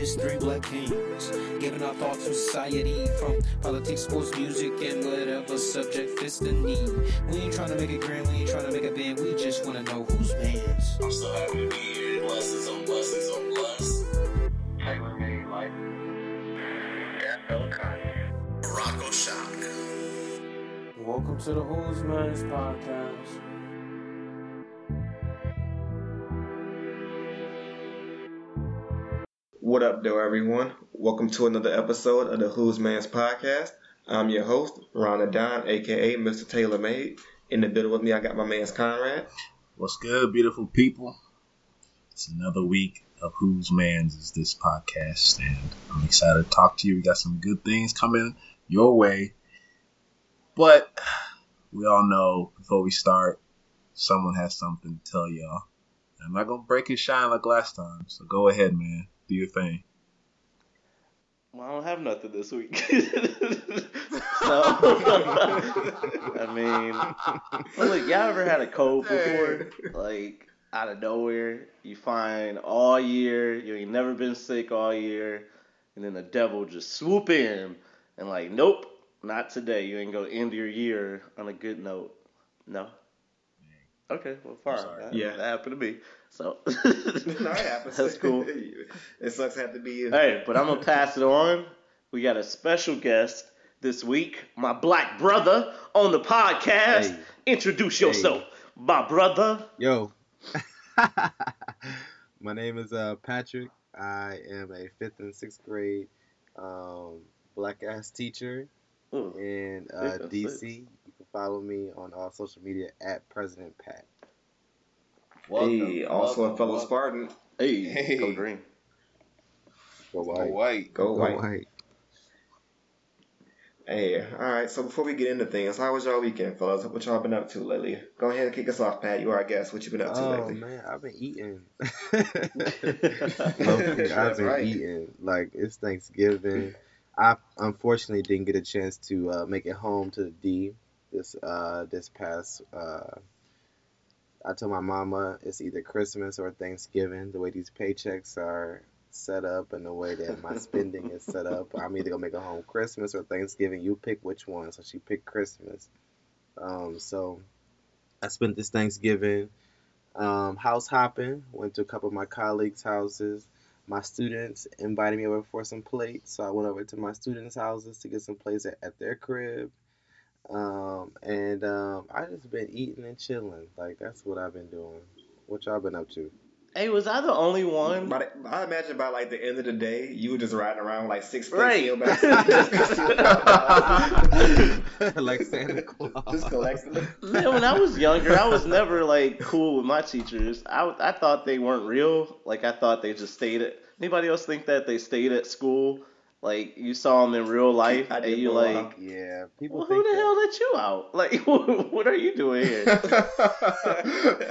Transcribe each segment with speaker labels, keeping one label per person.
Speaker 1: just three black kings. Giving our thoughts to society from politics, sports, music, and whatever subject fits the need. We ain't trying to make it grand, we ain't trying to make a band, we just wanna know who's man's.
Speaker 2: I'm so happy to be here. Blessings on blessings on blessings.
Speaker 3: Taylor made life.
Speaker 2: Morocco shock.
Speaker 4: Welcome to the Who's Man's podcast.
Speaker 5: What up, though, everyone? Welcome to another episode of the Who's Man's podcast. I'm your host, Ron Don, aka Mr. Taylor Made. In the middle with me, I got my man's Conrad.
Speaker 6: What's good, beautiful people? It's another week of Who's Man's is this podcast, and I'm excited to talk to you. We got some good things coming your way, but we all know before we start, someone has something to tell y'all. I'm not gonna break his shine like last time, so go ahead, man. Do your thing.
Speaker 7: Well, I don't have nothing this week. so, I mean, well, look, y'all ever had a cold before? Like, out of nowhere, you find all year, you ain't never been sick all year, and then the devil just swoop in and, like, nope, not today. You ain't gonna end your year on a good note. No? Okay, well, fine. That,
Speaker 5: Yeah.
Speaker 7: that happened to me. So,
Speaker 5: no, it happens.
Speaker 7: That's cool.
Speaker 5: it sucks to have to be you.
Speaker 7: Hey, but I'm gonna pass it on. We got a special guest this week, my black brother on the podcast.
Speaker 8: Hey.
Speaker 7: Introduce yourself, my brother.
Speaker 8: Yo. My name is uh, Patrick. I am a fifth and sixth grade um, black ass teacher
Speaker 7: Ooh,
Speaker 8: in uh, DC.
Speaker 7: sixth.
Speaker 8: You can follow me on all social media at President Pat.
Speaker 5: Hey, also a fellow Spartan.
Speaker 7: Hey,
Speaker 6: Hey.
Speaker 7: go green.
Speaker 8: Go white.
Speaker 6: Go
Speaker 8: white.
Speaker 6: white.
Speaker 5: Go
Speaker 8: Go
Speaker 5: white.
Speaker 8: white.
Speaker 5: Hey, all right. So before we get into things, how was y'all weekend, fellas? What y'all been up to lately? Go ahead and kick us off, Pat. You are our guest. What you been up to
Speaker 8: Oh
Speaker 5: lately?
Speaker 8: Oh man, I've been eating.
Speaker 5: That's
Speaker 8: I've been
Speaker 5: right.
Speaker 8: eating. Like it's Thanksgiving. I unfortunately didn't get a chance to uh, make it home to the D this uh this past uh I told my mama it's either Christmas or Thanksgiving. The way these paychecks are set up and the way that my spending is set up, I'm either gonna make a home Christmas or Thanksgiving. You pick which one. So she picked Christmas. Um, so I spent this Thanksgiving um, house hopping. Went to a couple of my colleagues' houses. My students invited me over for some plates, so I went over to my students' houses to get some plates at, at their crib. Um, and um, I just been eating and chilling. Like that's what I've been doing. What y'all been up to?
Speaker 7: Hey, was I the only one?
Speaker 5: By the, I imagine by like the end of the day, you were just riding around like six plates
Speaker 7: Right.
Speaker 5: in
Speaker 8: like Santa Claus.
Speaker 5: just collecting.
Speaker 7: Man, when I was younger, I was never like cool with my teachers. I, I thought they weren't real. Like I thought they just stayed at. Anybody else think that they stayed at school? Like you saw them in real life, and you
Speaker 5: for a while.
Speaker 7: like,
Speaker 8: Yeah, people
Speaker 7: well, who the
Speaker 8: that.
Speaker 7: hell let you out? Like, what are you doing here?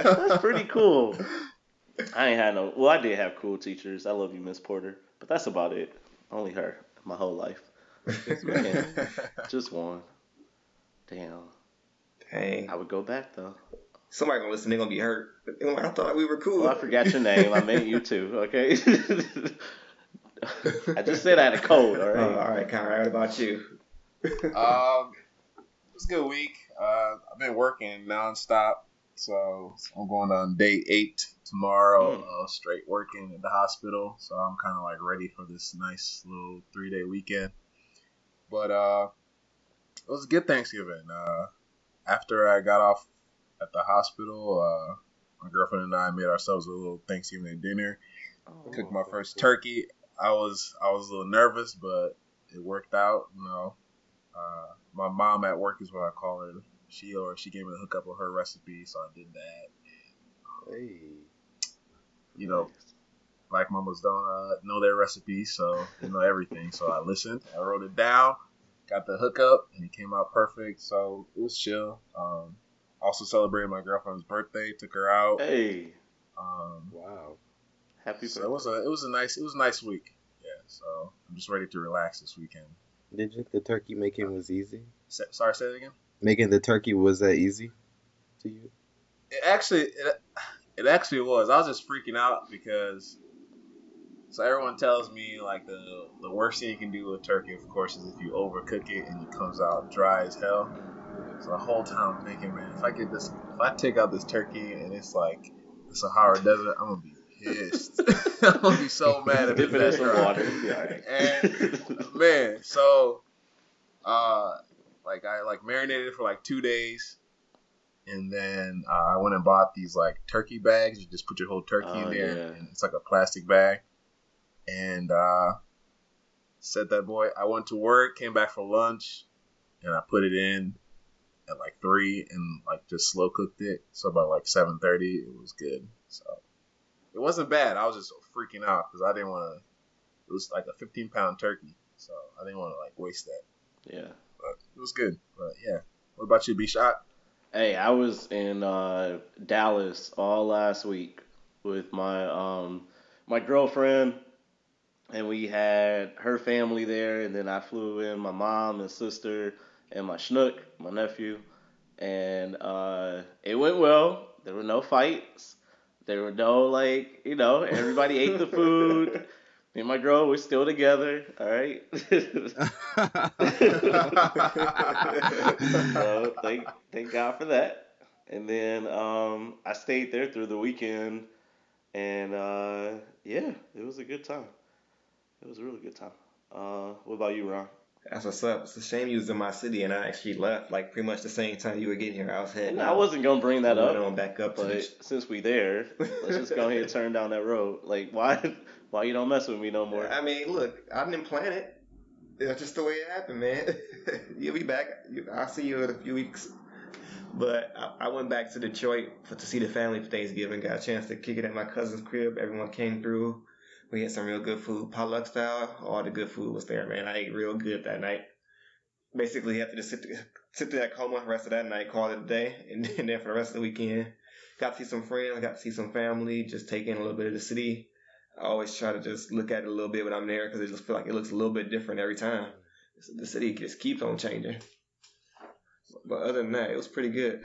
Speaker 7: That's pretty cool. I ain't had no. Well, I did have cool teachers. I love you, Miss Porter, but that's about it. Only her my whole life. Man, just one. Damn.
Speaker 5: Dang.
Speaker 7: I would go back though.
Speaker 5: Somebody gonna listen, they gonna be hurt. I thought we were cool.
Speaker 7: Well, I forgot your name. I meant you too. Okay. I just said I had a cold. All
Speaker 5: Oh,
Speaker 7: right.
Speaker 5: all right, Conrad, what about you?
Speaker 6: Um, it was a good week. Uh, I've been working nonstop, so I'm going on day eight tomorrow.
Speaker 7: Mm.
Speaker 6: Uh, straight working at the hospital, so I'm kind of like ready for this nice little three day weekend. But uh, it was a good Thanksgiving. Uh, after I got off at the hospital, uh, my girlfriend and I made ourselves a little Thanksgiving dinner.
Speaker 7: Oh,
Speaker 6: Cooked my first turkey. I was I was a little nervous, but it worked out. You know, uh, my mom at work is what I call her. She or she gave me the hookup of her recipe, so I did that.
Speaker 8: Hey.
Speaker 6: You know, black mamas don't uh, know their recipes, so they know everything. So I listened, I wrote it down, got the hookup, and it came out perfect. So it was chill. Um, also celebrated my girlfriend's birthday, took her out.
Speaker 7: Hey,
Speaker 6: Um,
Speaker 8: Wow.
Speaker 7: Happy
Speaker 6: so it was a it was a nice it was a nice week. Yeah, so I'm just ready to relax this weekend.
Speaker 8: Did you think the turkey making was easy?
Speaker 6: Sa- sorry, say it again.
Speaker 8: Making the turkey was that easy to you?
Speaker 6: It actually, it, it actually was. I was just freaking out because So everyone tells me like the the worst thing you can do with turkey, of course, is if you overcook it and it comes out dry as hell. So the whole time I'm thinking, man, if I get this, if I take out this turkey and it's like the Sahara Desert, I'm gonna be pissed. I'm gonna be so mad if
Speaker 7: Dip it in
Speaker 6: that
Speaker 7: some water. Yeah, all right.
Speaker 6: And man, so uh, like I like marinated for like two days, and then uh, I went and bought these like turkey bags. You just put your whole turkey
Speaker 7: Oh,
Speaker 6: in there,
Speaker 7: yeah.
Speaker 6: and it's like a plastic bag. And uh, set that boy. I went to work, came back for lunch, and I put it in at like three, and like just slow cooked it. So about like seven thirty, it was good. So it wasn't bad. I was just freaking out because I didn't want to. It was like a 15 pound turkey, so I didn't want to like waste that.
Speaker 7: yeah.
Speaker 6: But it was good. But yeah, what about you, B shot?
Speaker 7: Hey, I was in uh, Dallas all last week with my um my girlfriend, and we had her family there, and then I flew in my mom and sister and my schnook, my nephew, and uh, it went well. There were no fights. There were no like you know everybody ate the food. Me and my girl we're still together. All right. so thank thank God for that. And then um, I stayed there through the weekend, and uh, yeah, it was a good time. It was a really good time. Uh, what about you, Ron?
Speaker 5: That's what's up. It's a shame you was in my city and I actually left like pretty much the same time you were getting here. I was heading
Speaker 7: And
Speaker 5: I
Speaker 7: wasn't gonna bring that up,
Speaker 5: on back up
Speaker 7: but since we there, let's just go ahead and turn down that road. Like, why why you don't mess with me no more?
Speaker 5: I mean, look, I didn't plan it. That's just the way it happened, man. You'll be back. I'll see you in a few weeks. But I, I went back to Detroit for, to see the family for Thanksgiving. Got a chance to kick it at my cousin's crib. Everyone came through. We had some real good food, potluck style. All the good food was there, man. I ate real good that night. Basically, had to just sit, sit through that coma the rest of that night, call it a day, and, and then for the rest of the weekend, got to see some friends, got to see some family, just take in a little bit of the city. I always try to just look at it a little bit when I'm there because it just feel like it looks a little bit different every time. The city just keeps on changing. But other than that, it was pretty good,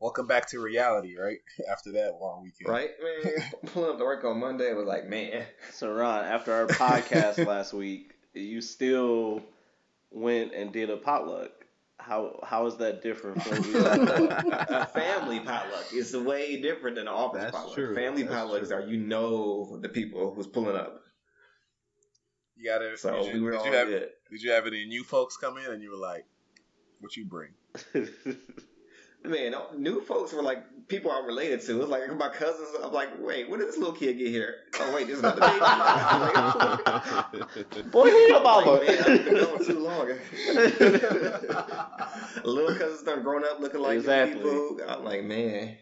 Speaker 6: Welcome back to reality, right? After that long weekend,
Speaker 5: right, man? Pulling up to work on Monday was like, man,
Speaker 7: So Ron, after our podcast last week, you still went and did a potluck. How how is that different from when we left off?
Speaker 5: a family potluck is way different than an office
Speaker 8: That's
Speaker 5: potluck.
Speaker 8: true.
Speaker 5: Family
Speaker 8: That's
Speaker 5: potlucks
Speaker 8: true.
Speaker 5: are you know the people who's pulling up.
Speaker 6: You got it.
Speaker 5: So
Speaker 6: did you,
Speaker 5: we were
Speaker 6: did
Speaker 5: all
Speaker 6: you have
Speaker 5: good.
Speaker 6: did you have any new folks come in and you were like, "What you bring?"
Speaker 5: Man, new folks were like people I'm related to. It was like my cousins. I'm like, wait, when did this little kid get here? Oh wait, this is another baby.
Speaker 7: Boy, you know
Speaker 5: Like,
Speaker 7: about
Speaker 5: man, I've been going too long. little cousins done grown up looking like
Speaker 7: Exactly.
Speaker 5: people. I'm like, man,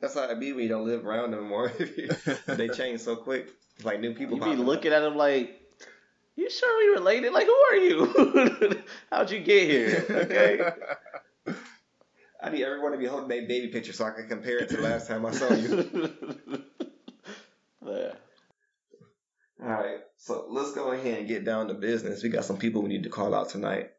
Speaker 5: that's how it be when you don't live around them anymore. they change so quick. It's like new people.
Speaker 7: You be
Speaker 5: popping up.
Speaker 7: looking at them like, you sure we related? Like, who are you? How'd you get here? Okay.
Speaker 5: I need everyone to be holding their baby picture so I can compare it to the last time I saw you.
Speaker 7: yeah.
Speaker 5: All right, so let's go ahead and get down to business. We got some people we need to call out tonight.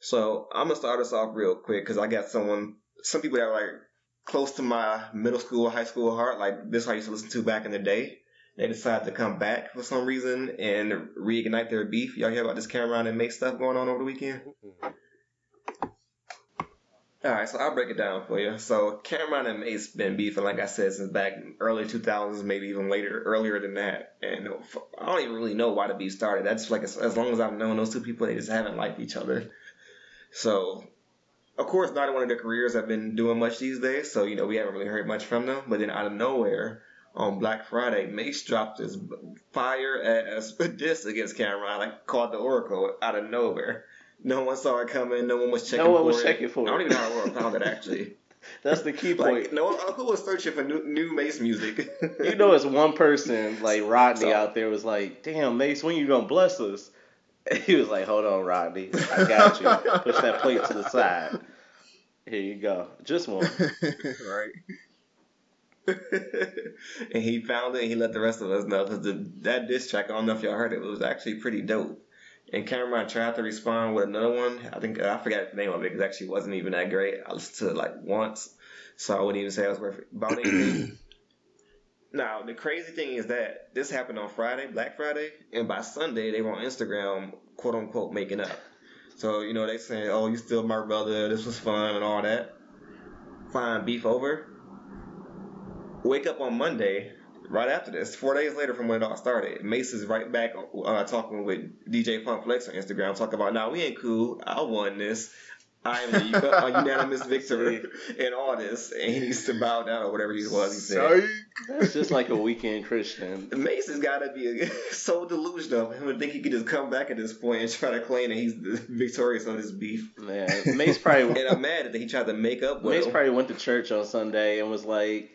Speaker 5: So I'm gonna start us off real quick because I got someone, some people that are like close to my middle school, high school heart. Like this, I used to listen to back in the day. They decided to come back for some reason and reignite their beef. Y'all hear about this Cam'ron and Mase stuff going on over the weekend? Mm-hmm. All right, so I'll break it down for you. So Cam'ron and Mase been beefing, like I said, since back early 2000s, maybe even later, earlier than that. And I don't even really know why the beef started. That's like as, as long as I've known those two people, they just haven't liked each other. So, of course, neither one of their careers have been doing much these days. So you know we haven't really heard much from them. But then out of nowhere, on Black Friday, Mase dropped this fire ass diss against Cam'ron, like called the Oracle out of nowhere. No one saw it coming. No one was checking.
Speaker 7: No one
Speaker 5: for
Speaker 7: was
Speaker 5: it.
Speaker 7: checking for it.
Speaker 5: I don't even know how world found it actually.
Speaker 7: That's the key point.
Speaker 5: Like no one who was searching for new, new Mase music.
Speaker 7: You know, it's one person like Rodney
Speaker 5: So-
Speaker 7: out there was like, "Damn, Mase, when you gonna bless us?" He was like, "Hold on, Rodney, I got you. Push that plate to the side. Here you go, just one."
Speaker 6: right?
Speaker 5: and he found it and he let the rest of us know because that diss track, I don't know if y'all heard it, it was actually pretty dope. And Cam'ron tried to respond with another one. I think I forgot the name of it because it actually wasn't even that great. I listened to it like once, so I wouldn't even say I was worth about anything. Now the crazy thing is that this happened on Friday, Black Friday, and by Sunday they were on Instagram, quote unquote, making up. So you know they saying, "Oh, you still my brother. This was fun and all that." Fine, beef over. Wake up on Monday, right after this, four days later from when it all started. Mase is right back uh, talking with DJ Funk Flex on Instagram, talking about, "Now we ain't cool. I won this. I am the a unanimous victor in all this, and he needs to bow down or whatever he was." He said.
Speaker 7: That's just like a weekend Christian.
Speaker 5: Mase has got to be so delusional of him to think he could just come back at this point and try to claim that he's victorious on this beef.
Speaker 7: Man, Mase probably
Speaker 5: And I'm mad that he tried to make up with
Speaker 7: Mase
Speaker 5: him.
Speaker 7: probably went to church on Sunday and was like,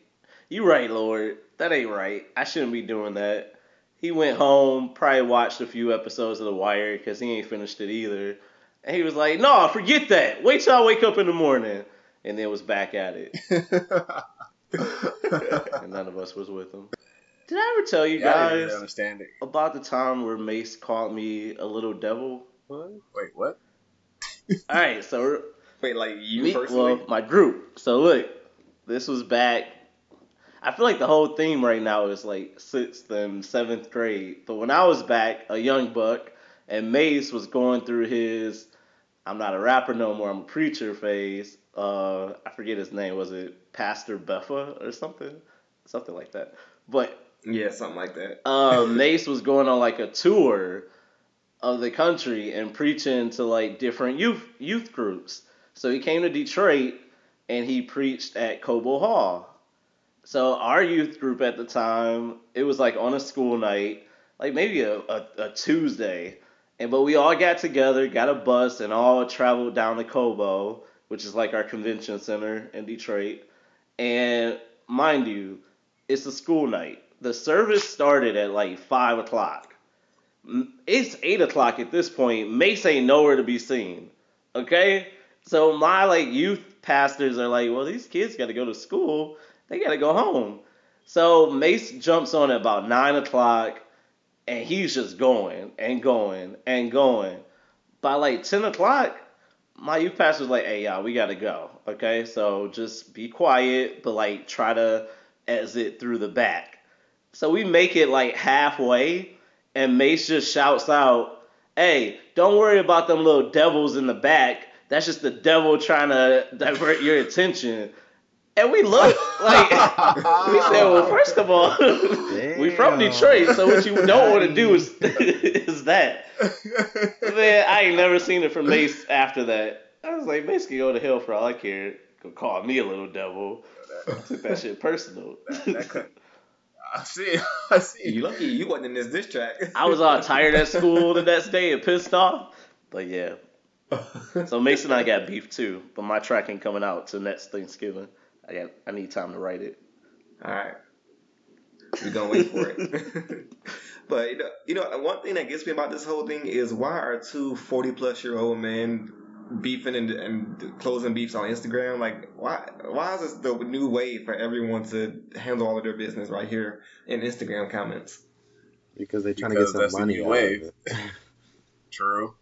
Speaker 7: "You right, Lord. That ain't right. I shouldn't be doing that." He went home, probably watched a few episodes of The Wire because he ain't finished it either. And he was like, "No, forget that. Wait till I wake up in the morning." And then was back at it, and none of us was with him. Did I ever tell you
Speaker 6: Yeah, I didn't
Speaker 7: guys
Speaker 6: understand it.
Speaker 7: about the time where Mase called me a little devil?
Speaker 6: Wait, what?
Speaker 7: All right, so
Speaker 5: Wait, like you
Speaker 7: Me-
Speaker 5: personally?
Speaker 7: Well, my group. So look, this was back. I feel like the whole theme right now is like sixth and seventh grade. But when I was back, a young buck, and Mase was going through his I'm not a rapper no more, I'm a preacher phase. Uh, I forget his name. Was it Pastor Buffa or something? Something like that. But
Speaker 5: yeah, something like that.
Speaker 7: um, Mase was going on like a tour of the country and preaching to like different youth youth groups. So he came to Detroit and he preached at Cobo Hall. So our youth group at the time, it was like on a school night, like maybe a, a, a Tuesday. And but we all got together, got a bus, and all traveled down to Cobo, which is like our convention center in Detroit. And mind you, it's a school night. The service started at like five o'clock. It's eight o'clock at this point. Mase ain't nowhere to be seen. Okay, so my like youth pastors are like, well, these kids got to go to school. They got to go home. So Mase jumps on at about nine o'clock, and he's just going and going and going. By like ten o'clock, my youth pastor's like, hey, y'all, we got to go. Okay, so just be quiet, but like try to exit through the back. So we make it like halfway, and Mase just shouts out, "Hey, don't worry about them little devils in the back. That's just the devil trying to divert your attention." And we look like we said, "Well, first of all, we from Detroit, so what you don't want to do is is that." Man, I ain't never seen it from Mase after that. I was like, Mase can go to hell for all I care. Go call me a little devil. I took that shit personal.
Speaker 6: That could, I see. I see.
Speaker 5: You lucky you wasn't in this diss track.
Speaker 7: I was all tired at school the next day and pissed off. But yeah. So Mason and I got beef too, but my track ain't coming out till next Thanksgiving. I got I need time to write it.
Speaker 5: All right. We're gonna wait for it. but you know, you know, one thing that gets me about this whole thing is why are two 40 plus year old men beefing and, and closing beefs on Instagram? Like, why why is this the new way for everyone to handle all of their business right here in Instagram comments?
Speaker 8: because they're trying
Speaker 6: Because
Speaker 8: to get some money
Speaker 6: new
Speaker 8: out
Speaker 6: wave.
Speaker 8: of it.
Speaker 6: True.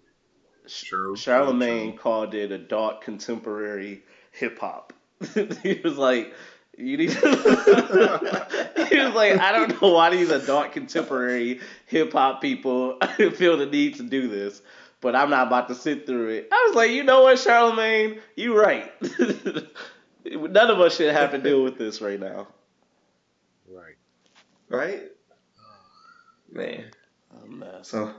Speaker 6: True.
Speaker 7: Charlemagne called it adult contemporary hip hop. he was like, you need. he was like, I don't know why these adult contemporary hip hop people feel the need to do this, but I'm not about to sit through it. I was like, you know what, Charlemagne, you right. None of us should have to deal with this right now.
Speaker 8: Right.
Speaker 5: Right? Oh. Man.
Speaker 7: A mess.
Speaker 5: So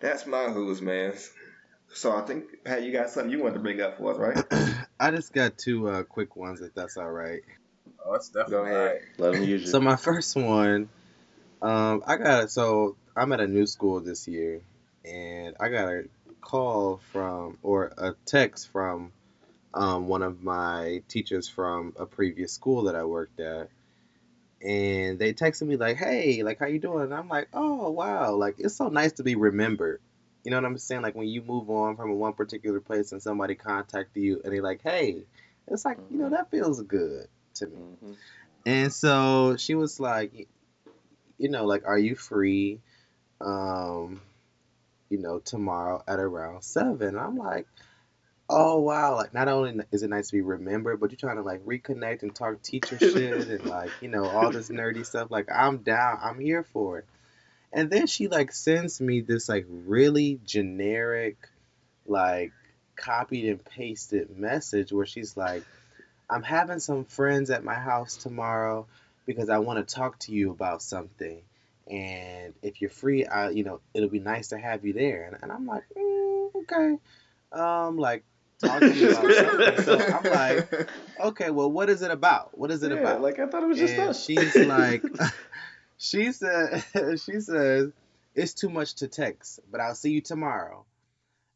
Speaker 5: that's my who's man. So I think Pat, you got something you wanted to bring up for us, right?
Speaker 8: I just got two uh, quick ones, if that's all right.
Speaker 6: Oh, that's
Speaker 5: Go
Speaker 6: definitely
Speaker 5: ahead.
Speaker 6: right.
Speaker 7: Let them use
Speaker 8: So my first one, um, I got so I'm at a new school this year, and I got a call from or a text from um, one of my teachers from a previous school that I worked at, and they texted me like, "Hey, like how you doing?" And I'm like, "Oh wow, like it's so nice to be remembered." You know what I'm saying? Like when you move on from one particular place and somebody contact you and they're like, "Hey," it's like you know that feels good to me.
Speaker 7: Mhm.
Speaker 8: And so she was like, you know, like, are you free, um, you know, tomorrow at around seven? I'm like, oh wow, like not only is it nice to be remembered, but you're trying to like reconnect and talk teacher shit and like you know all this nerdy stuff. Like I'm down, I'm here for it. And then she like sends me this like really generic, like copied and pasted message where she's like, I'm having some friends at my house tomorrow because I want to talk to you about something. And if you're free, I, you know, it'll be nice to have you there. And, and I'm like, mm, okay. Um, like, talking about something. So I'm like, okay, well, what is it about? What is it
Speaker 7: Yeah,
Speaker 8: about?
Speaker 7: like I thought it was just
Speaker 8: and
Speaker 7: us.
Speaker 8: she's like, she said, she says, it's too much to text, but I'll see you tomorrow.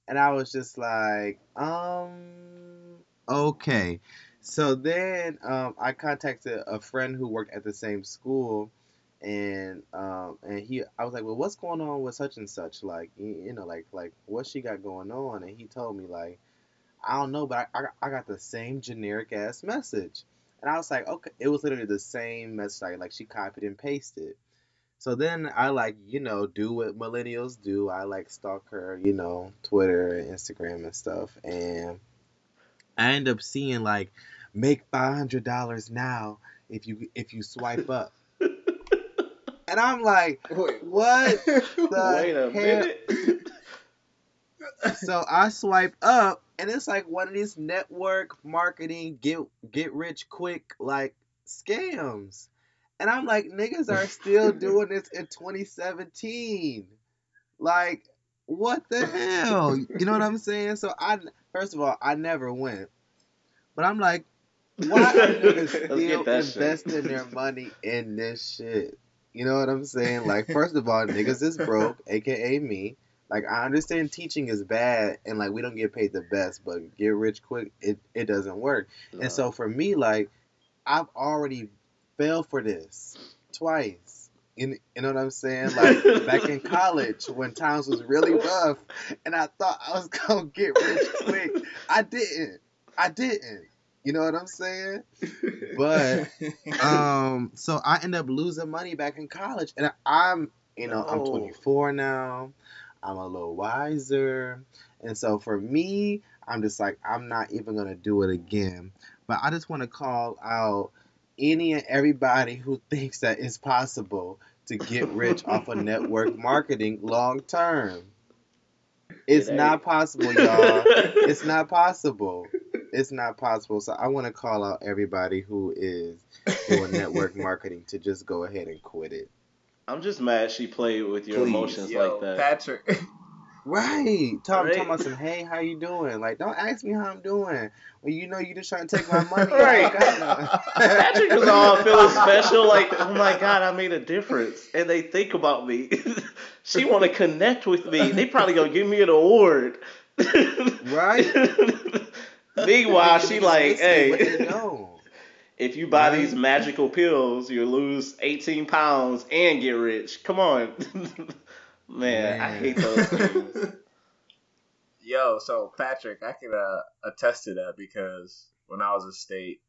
Speaker 8: And I was just like, um, okay. So then um, I contacted a friend who worked at the same school, and um, and he, I was like, well, what's going on with such and such? Like, you, know, like like what she got going on? And he told me like, I don't know, but I, I, I got the same generic ass message. And I was like, okay, it was literally the same message. Like, like she copied and pasted. So then I like, you know, do what millennials do. I like stalk her, you know, Twitter and Instagram and stuff. And I end up seeing like, make five hundred dollars now if you if you swipe up. and I'm like,
Speaker 5: Wait,
Speaker 8: what the
Speaker 7: Wait a
Speaker 8: hell?
Speaker 7: minute.
Speaker 8: so I swipe up, and it's like one of these network marketing get get rich quick like scams, and I'm like, niggas are still doing this in 2017. Like, what the hell? You know what I'm saying? So I first of all, I never went, but I'm like, why are niggas still
Speaker 7: shit.
Speaker 8: investing their money in this shit? You know what I'm saying? Like, first of all, niggas is broke, aka me. Like, I understand teaching is bad and like we don't get paid the best, but get rich quick, it, it doesn't work.
Speaker 7: No.
Speaker 8: And so for me, like, I've already fell for this twice. You, you know what I'm saying? Like back in college when times was really rough and I thought I was gonna get rich quick. I didn't. I didn't. You know what I'm saying? But um, so I ended up losing money back in college, and I'm, you know, I'm 24 now. I'm a little wiser, and so for me, I'm just like, I'm not even gonna do it again. But I just want to call out any and everybody who thinks that it's possible to get rich off of network marketing long term. It's
Speaker 7: It
Speaker 8: not possible, y'all. It's not possible. It's not possible. So I want to call out everybody who is doing network marketing to just go ahead and quit it.
Speaker 7: I'm just mad she played with your
Speaker 5: Please,
Speaker 7: emotions
Speaker 5: yo,
Speaker 7: like that.
Speaker 5: Patrick.
Speaker 8: Right. Talk,
Speaker 7: Right.
Speaker 8: talking about some, hey, how you doing? Like, don't ask me how I'm doing. Well, you know you're just trying to take my money.
Speaker 7: Right.
Speaker 8: I got none.
Speaker 7: Patrick was all feeling special, like, oh my god, I made a difference, and they think about me. she want to connect with me. They probably gonna give me an award.
Speaker 8: Right?
Speaker 7: Meanwhile, she like,
Speaker 8: listening, what they
Speaker 7: hey,
Speaker 8: don't.
Speaker 7: If you buy
Speaker 8: Right.
Speaker 7: these magical pills, you lose 18 pounds and get rich. Come on, man, I hate those things.
Speaker 6: Yo, so Patrick, I can uh, attest to that because when I was a state,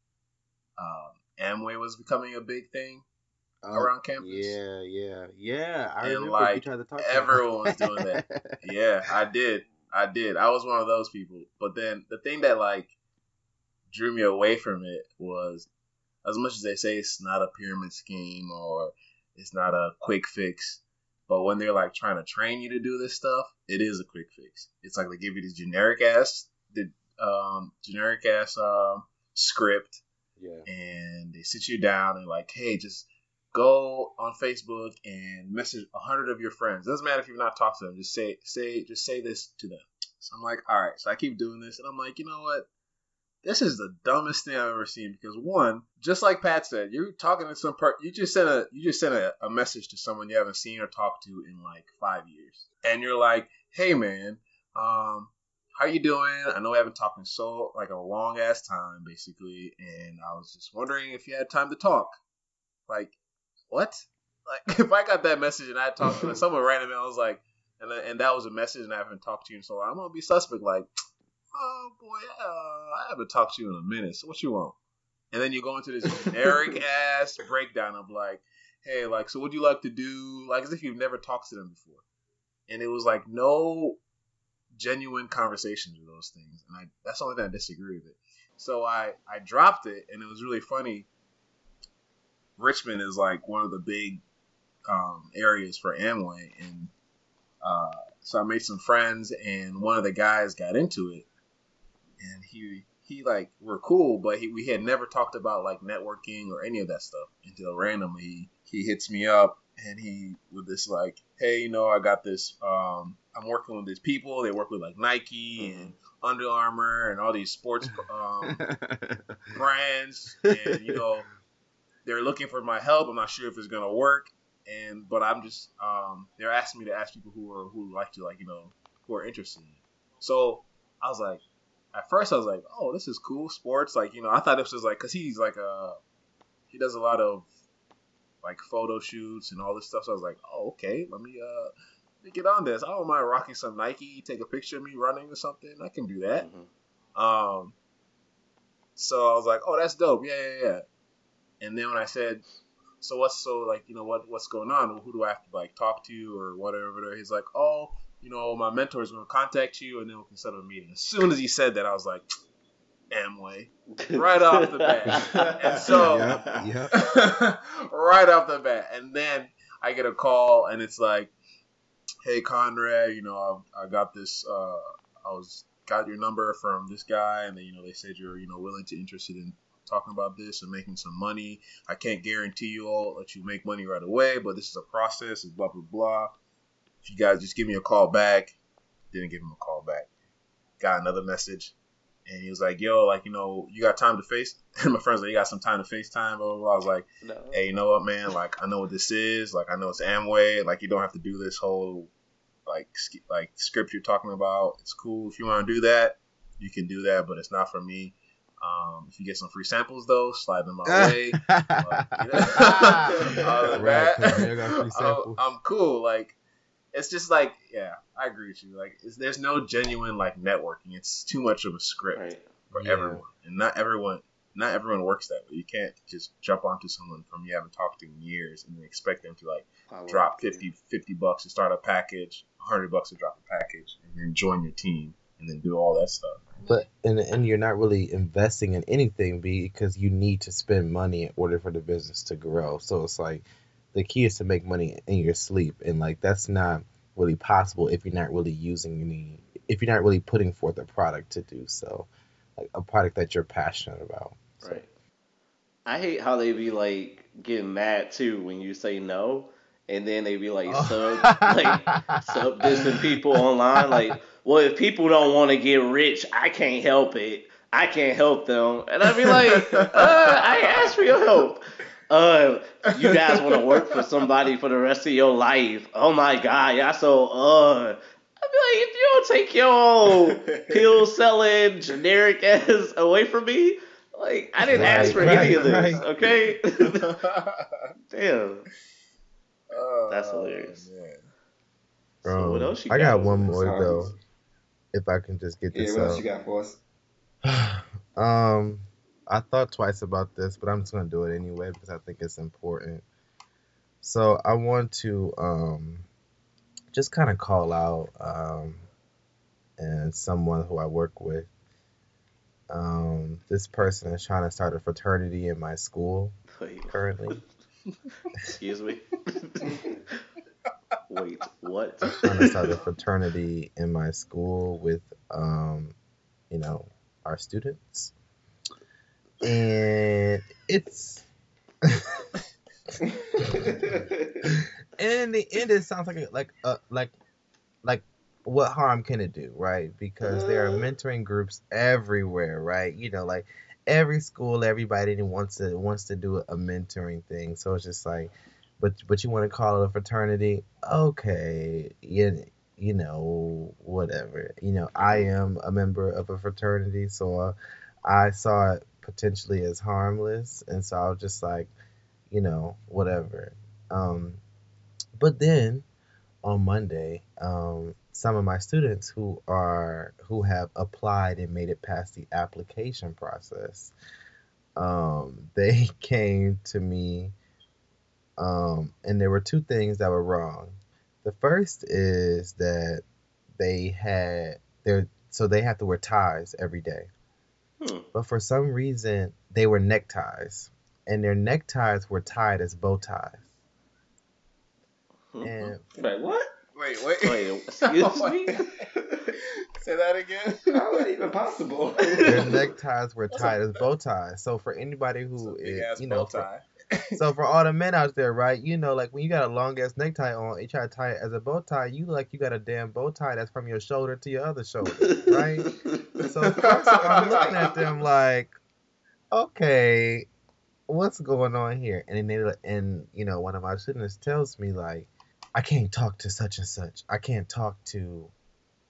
Speaker 6: um, Amway was becoming a big thing
Speaker 8: Oh,
Speaker 6: around campus.
Speaker 8: Yeah, yeah, yeah. I
Speaker 6: And,
Speaker 8: remember you tried to talk to
Speaker 6: everyone was doing that. Yeah, I did. I did. I was one of those people. But then the thing that like drew me away from it was as much as they say it's not a pyramid scheme or it's not a quick fix, but when they're like trying to train you to do this stuff, it is a quick fix. It's like they give you this generic ass the um generic ass um script
Speaker 8: yeah.
Speaker 6: and they sit you down and like, hey, just go on Facebook and message a hundred of your friends. Doesn't matter if you've not talked to them. Just say say just say this to them. So I'm like, all right. So I keep doing this, and I'm like, you know what? This is the dumbest thing I've ever seen because one, just like Pat said, you're talking to some per you just sent a you just sent a, a message to someone you haven't seen or talked to in like five years, and you're like, hey man, um, how you doing? I know we haven't talked in so like a long ass time, basically, and I was just wondering if you had time to talk. Like, what? Like, if I got that message and I talked to someone random, and I was like, and and that was a message, and I haven't talked to you in so long, I'm gonna be suspect. Like, oh boy, uh, I haven't talked to you in a minute. So what you want? And then you go into this generic ass breakdown of like, hey, like, so what do you like to do? Like, as if you've never talked to them before. And it was like no genuine conversations with those things, and I that's the only thing I disagree with it. So I I dropped it, and it was really funny. Richmond is like one of the big um, areas for Amway, and uh, so I made some friends, and one of the guys got into it, and he he like we're cool, but he, we had never talked about like networking or any of that stuff until randomly he hits me up and he with this like, hey, you know, I got this. Um, I'm working with these people. They work with like Nike and Under Armour and all these sports um, brands, and you know, they're looking for my help. I'm not sure if it's gonna work, and but I'm just um, they're asking me to ask people who are who like to like you know who are interested. So I was like, at first I was like, oh, this is cool sports. Like you know, I thought this was like because he's like a he does a lot of like photo shoots and all this stuff. So I was like, oh, okay, let me uh let me get on this. I don't mind rocking some Nike, take a picture of me running or something. I can do that.
Speaker 7: Mhm.
Speaker 6: Um, so I was like, oh, that's dope. Yeah, yeah, yeah. And then when I said, so what's so like, you know, what what's going on? Who do I have to like talk to or whatever? He's like, oh, you know, my mentor is going to contact you and then we can set up a meeting. As soon as he said that, I was like, Amway, right off the bat. And so,
Speaker 8: Yep, yep.
Speaker 6: right off the bat. And then I get a call and it's like, hey Conrad, you know, I, I got this. Uh, I was got your number from this guy, and then you know they said you're you know willing to interested in talking about this and making some money. I can't guarantee you all that you make money right away, but this is a process. And blah blah blah. If you guys just give me a call back, didn't give him a call back. Got another message. And he was like, "Yo, like you know, you got time to face?" And my friends like, "You got some time to FaceTime?" Blah, blah, blah. I was like,
Speaker 7: No.
Speaker 6: hey, you know what, man? Like, I know what this is. Like, I know it's Amway. Like, you don't have to do this whole like sk- like script you're talking about. It's cool if you want to do that. You can do that, but it's not for me. Um, if you get some free samples though, slide them my way. Other than
Speaker 8: Right,
Speaker 6: that,
Speaker 8: 'cause you got free
Speaker 6: I'm. I'm cool. Like, it's just like, yeah, I agree with you. Like, it's, there's no genuine like networking. It's too much of a script
Speaker 7: Right.
Speaker 6: for
Speaker 8: Yeah.
Speaker 6: everyone, and not everyone not everyone works that way. You can't just jump onto someone from you haven't talked to in years and expect them to like
Speaker 7: Follow
Speaker 6: drop
Speaker 7: up.
Speaker 6: 50, 50 bucks to start a package, 100 bucks to drop a package, and then join your team and then do all that stuff.
Speaker 8: But and and you're not really investing in anything because you need to spend money in order for the business to grow. So it's like the key is to make money in your sleep, and like that's not really possible if you're not really using any, if you're not really putting forth a product to do so, like a product that you're passionate about. So,
Speaker 7: Right. I hate how they be like getting mad too when you say no, and then they be like
Speaker 8: Oh.
Speaker 7: sub like sub dissing people online. Like, well, if people don't want to get rich, I can't help it. I can't help them, and I'd be like, uh, I asked for your help. Uh, you guys want to work for somebody for the rest of your life? Oh my god, y'all so uh. I be like, if you don't take your pill selling generic ass away from me, like I didn't ask for
Speaker 8: Right,
Speaker 7: any of this,
Speaker 8: right,
Speaker 7: okay? Damn. That's
Speaker 6: Oh,
Speaker 7: hilarious.
Speaker 6: man.
Speaker 7: So what else you
Speaker 8: I
Speaker 7: got?
Speaker 8: got one more
Speaker 5: Sorry.
Speaker 8: though. If I can just get
Speaker 5: Yeah,
Speaker 8: this
Speaker 5: what else
Speaker 8: out.
Speaker 5: you got for us?
Speaker 8: um, I thought twice about this, but I'm just gonna do it anyway because I think it's important. So I want to um just kind of call out um and someone who I work with. Um, this person is trying to start a fraternity in my school
Speaker 7: Wait,
Speaker 8: currently.
Speaker 7: excuse me. Wait, what?
Speaker 8: trying to start a fraternity in my school with um, you know, our students. And it's and in the end it sounds like a, like uh like like what harm can it do right? Because there are mentoring groups everywhere right? You know like every school everybody wants to wants to do a mentoring thing. So it's just like but but you want to call it a fraternity? Okay you, you know whatever. You know i am a member of a fraternity so uh, i saw it potentially as harmless and so i was just like you know whatever um but then on Monday, um, some of my students who are who have applied and made it past the application process, um, they came to me, um, and there were two things that were wrong. The first is that they had their so they have to wear ties every day.
Speaker 7: Hmm.
Speaker 8: But for some reason, they were neckties, and their neckties were tied as bow ties. And
Speaker 7: Wait, what?
Speaker 5: Wait, wait.
Speaker 7: Wait, excuse me?
Speaker 5: Say that again. How is that even possible?
Speaker 8: their neckties were tied as bow ties. So for anybody
Speaker 6: It's a
Speaker 8: who
Speaker 6: big
Speaker 8: is,
Speaker 6: ass
Speaker 8: you
Speaker 6: bow
Speaker 8: know, for-
Speaker 6: tie.
Speaker 8: So for all the men out there, right? You know, like when you got a long ass necktie on, you try to tie it as a bow tie. You look like you got a damn bow tie that's from your shoulder to your other shoulder, right? So I'm looking at them like, okay, what's going on here? And then they and you know one of my students tells me like, I can't talk to such and such. I can't talk to,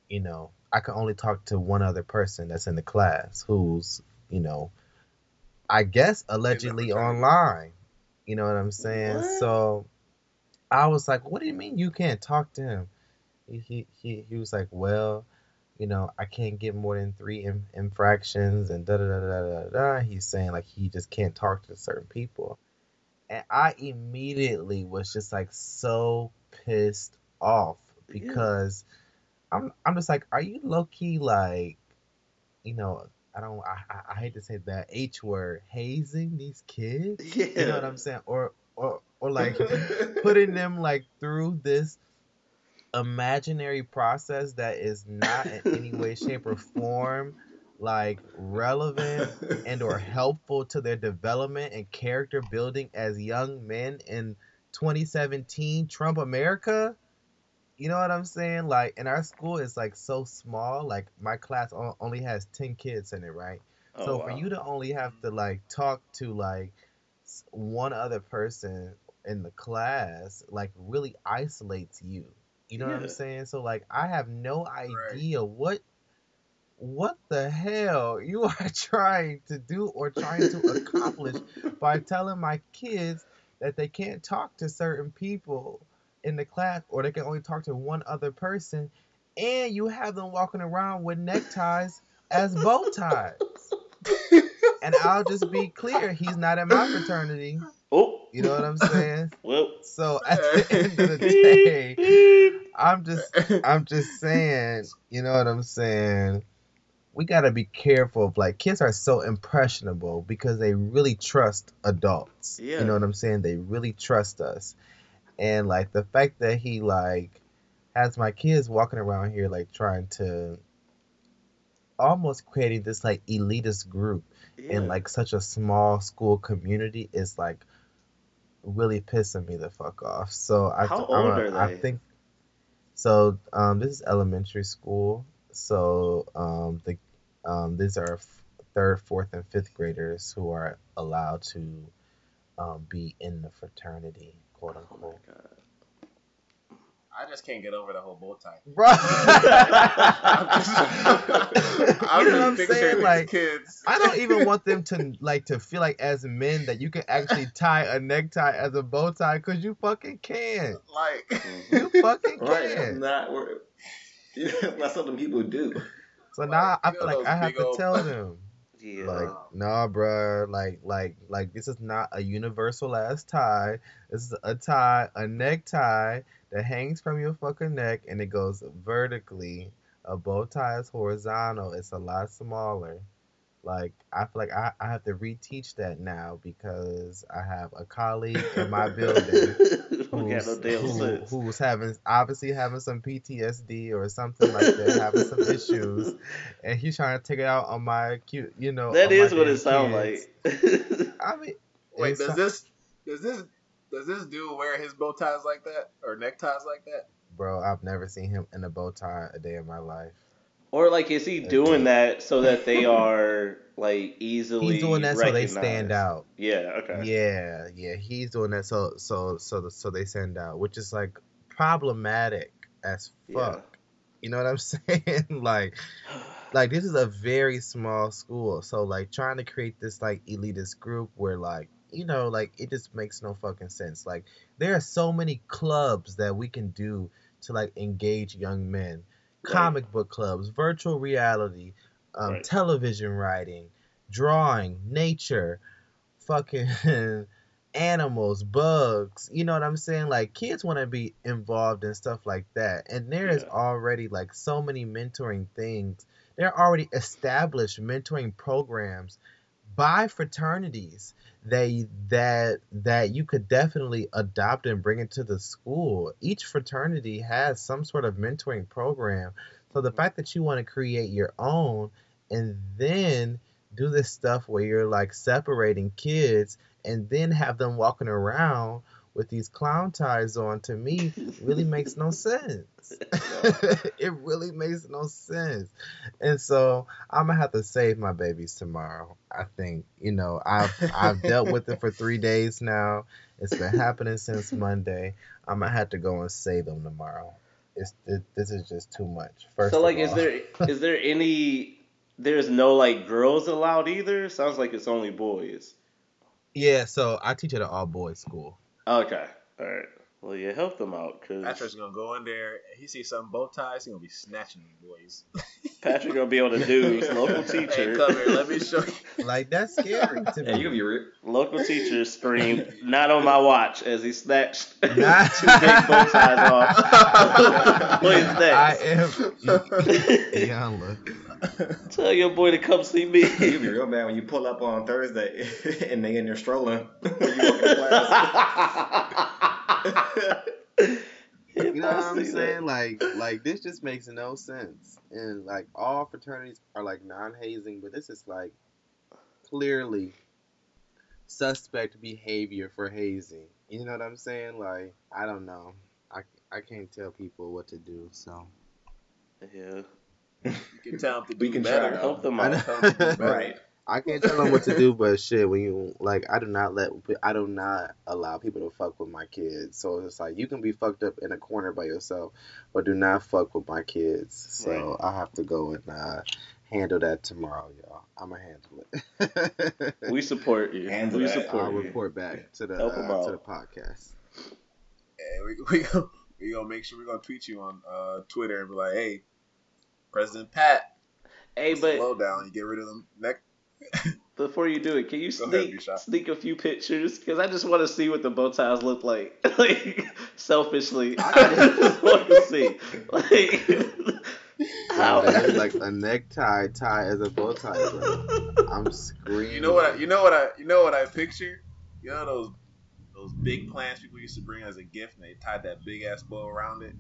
Speaker 8: you know, I can only talk to one other person that's in the class who's, you know, I guess allegedly online. You know what I'm saying?
Speaker 7: What?
Speaker 8: So I was like, what do you mean you can't talk to him? He he he, was like, well you know, I can't get more than three in, infractions and da da da da da da. He's saying like he just can't talk to certain people, and I immediately was just like so pissed off
Speaker 7: Yeah.
Speaker 8: because I'm I'm just like, are you low key like, you know, I don't I, I, I hate to say that H word hazing these kids,
Speaker 7: yeah.
Speaker 8: you know what I'm saying, or or or like putting them like through this imaginary process that is not in any way shape or form like relevant and or helpful to their development and character building as young men in 2017 Trump America you know what I'm saying? Like and our school is like so small like my class only has 10 kids in it right?
Speaker 7: Oh,
Speaker 8: so for you to only have to like talk to like one other person in the class like really isolates you. You know what I'm saying? So like I have no idea what what the hell you are trying to do or trying to accomplish by telling my kids that they can't talk to certain people in the class or they can only talk to one other person and you have them walking around with neckties as bow ties. And I'll just be clear, he's not in my fraternity.
Speaker 7: Oh.
Speaker 8: You know what I'm saying?
Speaker 7: Well.
Speaker 8: So at the end of the day, I'm just I'm just saying, you know what I'm saying? We gotta be careful of like kids are so impressionable because they really trust adults.
Speaker 7: Yeah.
Speaker 8: You know what I'm saying? They really trust us. And like the fact that he like has my kids walking around here like trying to almost creating this like elitist group
Speaker 7: yeah.
Speaker 8: in like such a small school community is like really pissing me the fuck off. So I,
Speaker 7: How old are
Speaker 8: I think so. Um, this is elementary school. So um, the um, these are f- third, fourth, and fifth graders who are allowed to um, be in the fraternity, quote
Speaker 7: Oh
Speaker 8: unquote.
Speaker 7: god.
Speaker 6: I just can't get over the whole bow tie.
Speaker 8: Bro,
Speaker 6: I'm
Speaker 8: you know
Speaker 6: just
Speaker 8: what I'm saying? Like,
Speaker 6: kids.
Speaker 8: I don't even want them to like to feel like as men that you can actually tie a necktie as a bow tie because you fucking can.
Speaker 6: like.
Speaker 8: You fucking
Speaker 5: right? That's
Speaker 8: can.
Speaker 5: not. That's not something people do.
Speaker 8: So now I feel like I have to tell them,
Speaker 7: Yeah.
Speaker 8: like, um, nah, bruh, like, like, like, this is not a universal ass tie. This is a tie, a necktie that hangs from your fucking neck and it goes vertically. A bow tie is horizontal. It's a lot smaller. Like, I feel like I, I have to reteach that now because I have a colleague in my building
Speaker 7: we got
Speaker 8: who's,
Speaker 7: no damn
Speaker 8: who-
Speaker 7: sense.
Speaker 8: who's having obviously having some PTSD or something like that, having some issues, and he's trying to take it out on my cute, you know.
Speaker 7: That
Speaker 8: on my
Speaker 7: is what it sounds like.
Speaker 8: I mean,
Speaker 6: Wait, does
Speaker 8: so-
Speaker 6: this does this does this dude wear his bow ties like that or neckties like that?
Speaker 8: bro? I've never seen him in a bow tie a day in my life.
Speaker 7: Or like, is he doing uh, that so that they are like easily?
Speaker 8: He's doing that so they stand out.
Speaker 7: Yeah. Okay.
Speaker 8: Yeah, yeah, he's doing that so so so so they send out, which is like problematic as
Speaker 7: Yeah.
Speaker 8: fuck. You know what I'm saying? like like this is a very small school so like trying to create this like elitist group where like you know like it just makes no fucking sense like there are so many clubs that we can do to like engage young men
Speaker 7: Right.
Speaker 8: comic book clubs virtual reality um,
Speaker 7: Right.
Speaker 8: television writing drawing nature fucking animals, bugs. You know what I'm saying? Like kids want to be involved in stuff like that. And there is
Speaker 7: Yeah.
Speaker 8: already like so many mentoring things. There are already established mentoring programs by fraternities that that that you could definitely adopt and bring into the school. Each fraternity has some sort of mentoring program. So the fact that you want to create your own and then do this stuff where you're like separating kids and then have them walking around with these clown ties on to me really makes no sense. it really makes no sense. And so I'm gonna have to save my babies tomorrow. I think, you know, I've I've dealt with it for three days now. It's been happening since Monday. I'm gonna have to go and save them tomorrow. It's it, this is just too much. First
Speaker 7: so like, is there is there any? There's no like girls allowed either. Sounds like it's only boys.
Speaker 8: Yeah, so I teach at an all boys school.
Speaker 7: Okay, all right. Well, you help them out because
Speaker 6: Patrick's gonna go in there. He sees some bow ties. He gonna be snatching them boys.
Speaker 7: Patrick gonna be able to do his local
Speaker 6: Hey,
Speaker 7: teacher.
Speaker 6: come here. Let me show you.
Speaker 8: Like that's scary to
Speaker 5: Yeah,
Speaker 8: me.
Speaker 5: you can be real.
Speaker 7: Local teacher screamed, "Not on my watch!" as he snatched two big
Speaker 8: Nah.
Speaker 7: bow ties off. Boy's
Speaker 8: I am young look.
Speaker 7: Tell your boy to come see me.
Speaker 5: You can be real bad when you pull up on Thursday and they in there strolling when you walk into class.
Speaker 8: You know what I'm saying? Like, like this just makes no sense. And like all fraternities are like non-hazing, but this is like clearly suspect behavior for hazing. You know what I'm saying? Like, I don't know. I I can't tell people what to do. So
Speaker 7: Yeah,
Speaker 6: You can tell him to do
Speaker 5: We can
Speaker 6: better.
Speaker 5: try.
Speaker 7: help them
Speaker 8: I
Speaker 7: out.
Speaker 8: know.
Speaker 6: Tell him to do better.
Speaker 5: right.
Speaker 8: I can't tell them what to do, but shit, when you like, I do not let, I do not allow people to fuck with my kids. So it's like you can be fucked up in a corner by yourself, but do not fuck with my kids. So
Speaker 7: Right.
Speaker 8: I have to go and uh, handle that tomorrow, y'all. I'ma handle it.
Speaker 7: We support you.
Speaker 5: Handle
Speaker 7: we
Speaker 5: that.
Speaker 7: support
Speaker 8: I'll
Speaker 7: you.
Speaker 8: report back to the uh, to the podcast.
Speaker 6: Yeah, we we gonna, we gonna make sure we're gonna tweet you on uh, Twitter and be like, hey, President Pat,
Speaker 7: Hey,
Speaker 6: slow down. You get rid of them neck.
Speaker 7: before you do it, can you
Speaker 6: Go ahead,
Speaker 7: sneak sneak a few pictures? Because I just want to see what the bow ties look like. like selfishly, I just want to see. Like how.
Speaker 8: Wow, that is like a necktie tie as a bow tie, bro. I'm screaming.
Speaker 6: You know what? I, you know what I you know what I picture? You know those those big plants people used to bring as a gift, and they tied that big ass bow around it.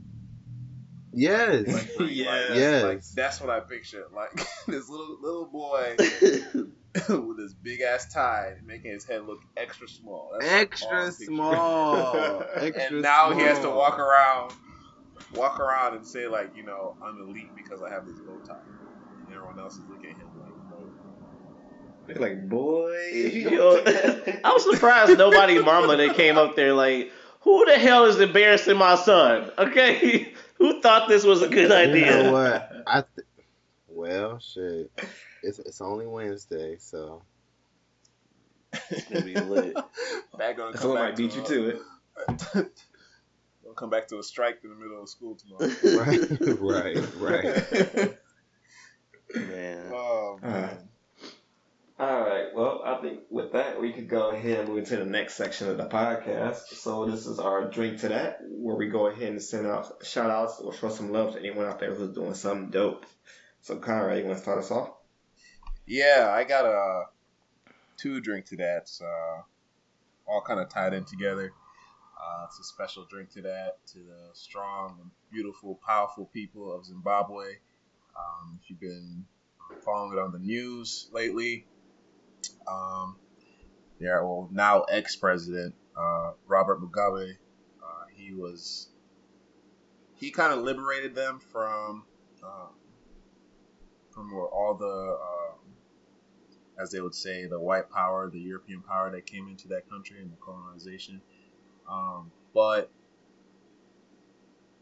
Speaker 8: Yes.
Speaker 6: Like, like,
Speaker 5: Yes.
Speaker 8: Yes.
Speaker 6: like that's what I picture. Like this little little boy with this big ass tie, making his head look extra small. That's
Speaker 8: Extra small. Extra
Speaker 6: and now he has to walk around, walk around and say like, you know, I'm elite because I have this bow tie, and everyone else is looking at him like, bro.
Speaker 5: They're like, boy.
Speaker 7: Yo, I was surprised nobody mama that came up there like, who the hell is embarrassing my son? Okay, who thought this was a good
Speaker 8: You
Speaker 7: idea?
Speaker 8: know what? I th- well, shit. It's it's only Wednesday, so
Speaker 7: It's gonna be lit.
Speaker 6: That gonna come
Speaker 5: Someone
Speaker 6: back
Speaker 5: might beat you to uh, it.
Speaker 6: Gonna come back to a strike in the middle of school tomorrow.
Speaker 8: right, right, right.
Speaker 7: Man.
Speaker 6: Oh man.
Speaker 5: All right. Well, I think with that, we could go ahead and move into the next section of the podcast. So this is our drink to that, where we go ahead and send out shout outs or show some love to anyone out there who's doing something dope. So Conrad, you want to start us off?
Speaker 6: Yeah, I got a two drink to that. Uh, all kind of tied in together. Uh, it's a special drink to that to the strong and beautiful, powerful people of Zimbabwe. Um, if you've been following it on the news lately, um, well now ex-president uh, Robert Mugabe, uh, he was he kind of liberated them from um, from all the um, as they would say the white power, the European power that came into that country and the colonization. Um, but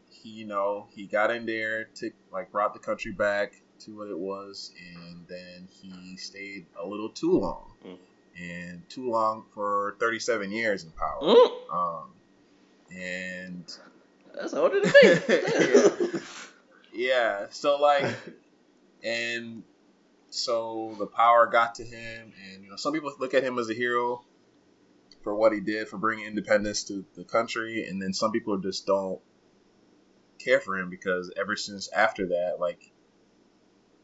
Speaker 6: he, you know, he got in there, took like brought the country back to what it was, and then he stayed a little too long,
Speaker 7: Mm.
Speaker 6: and too long for 37 years in power.
Speaker 7: Mm,
Speaker 6: Um, and
Speaker 7: that's older than me.
Speaker 6: yeah, so like, and so the power got to him, and you know, some people look at him as a hero. for what he did for bringing independence to the country, and then some people just don't care for him because ever since after that, like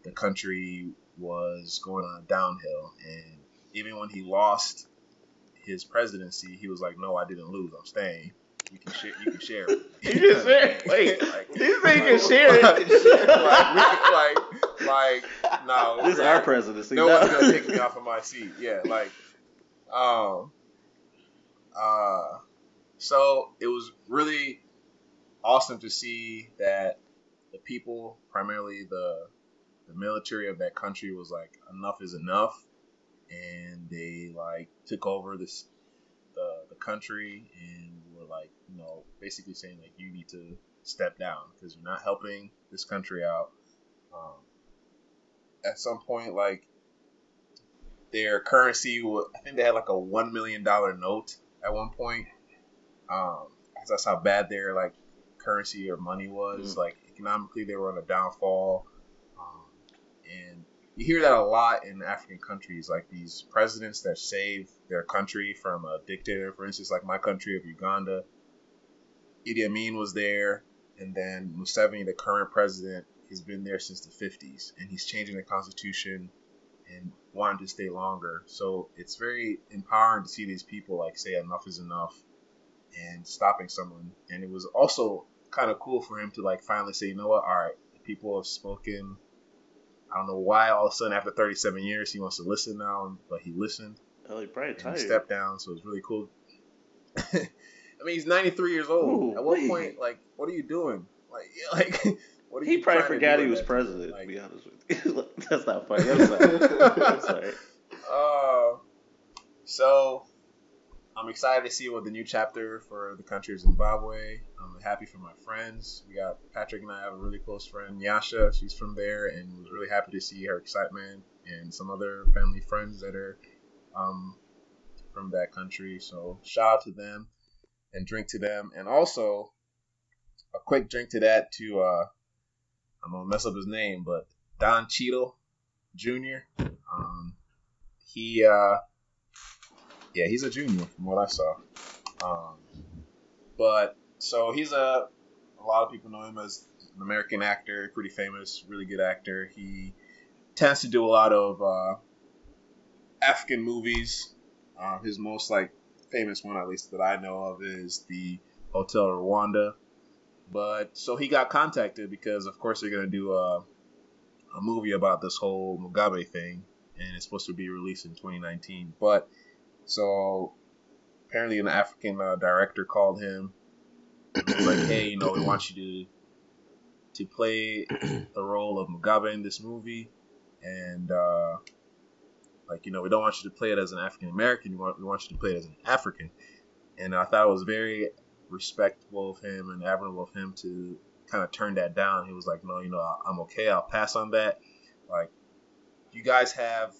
Speaker 6: the country was going on a downhill, and even when he lost his presidency, he was like, "No, I didn't lose. I'm staying. You can share. You can share it.
Speaker 7: You can share it. Wait,
Speaker 6: like,
Speaker 7: this thing can share it.
Speaker 6: like, we like, like, no.
Speaker 7: This is our presidency.
Speaker 6: No one's gonna take me off of my seat. Yeah, like, um, uh, so it was really awesome to see that the people, primarily the the military of that country, was like, enough is enough, and they like took over this the the country and were like, you know, basically saying like, you need to step down because you're not helping this country out. Um, at some point, like their currency, I think they had like a one million dollar note at one point. Um, 'cause that's how bad their like currency or money was.
Speaker 7: Mhm.
Speaker 6: Like economically, they were on a downfall. You hear that a lot in African countries, like these presidents that save their country from a dictator. For instance, like my country of Uganda, Idi Amin was there, and then Museveni, the current president, has been there since the 50s, and he's changing the constitution and wanting to stay longer. So it's very empowering to see these people like say enough is enough and stopping someone. And it was also kind of cool for him to like finally say, you know what, all right, the people have spoken. I don't know why all of a sudden after 37 years he wants to listen now, but he listened
Speaker 7: Oh, he probably tired.
Speaker 6: he stepped down, so it's really cool. I mean, he's 93 years old.
Speaker 7: Ooh,
Speaker 6: At what
Speaker 7: wait.
Speaker 6: point, like, what are you doing? Like, like, what are
Speaker 7: He
Speaker 6: you
Speaker 7: probably forgot he was president.
Speaker 6: point?
Speaker 7: to be honest with you, that's not funny. I'm sorry. I'm sorry.
Speaker 6: Uh, so I'm excited to see what the new chapter for the country of Zimbabwe. I'm happy for my friends. We got Patrick and I have a really close friend, Yasha. She's from there, and was really happy to see her excitement and some other family friends that are um, from that country. So shout out to them and drink to them, and also a quick drink to that to uh, I'm gonna mess up his name, but Don Cheadle Jr. Um, he uh yeah he's a junior from what i saw. Um but so he's a a lot of people know him as an american actor pretty famous really good actor. He tends to do a lot of uh african movies. Uh, his most like famous one at least that i know of is the hotel rwanda. But so he got contacted because of course they're gonna do a a movie about this whole Mugabe thing, and it's supposed to be released in 2019. But so apparently, an African uh, director called him like, "Hey, you know, we want you to to play the role of Mugabe in this movie, and uh, like, you know, we don't want you to play it as an African American. We want we want you to play it as an African." And I thought it was very respectful of him and admirable of him to kind of turn that down. He was like, no, you know, I'm okay. I'll pass on that. Like, you guys have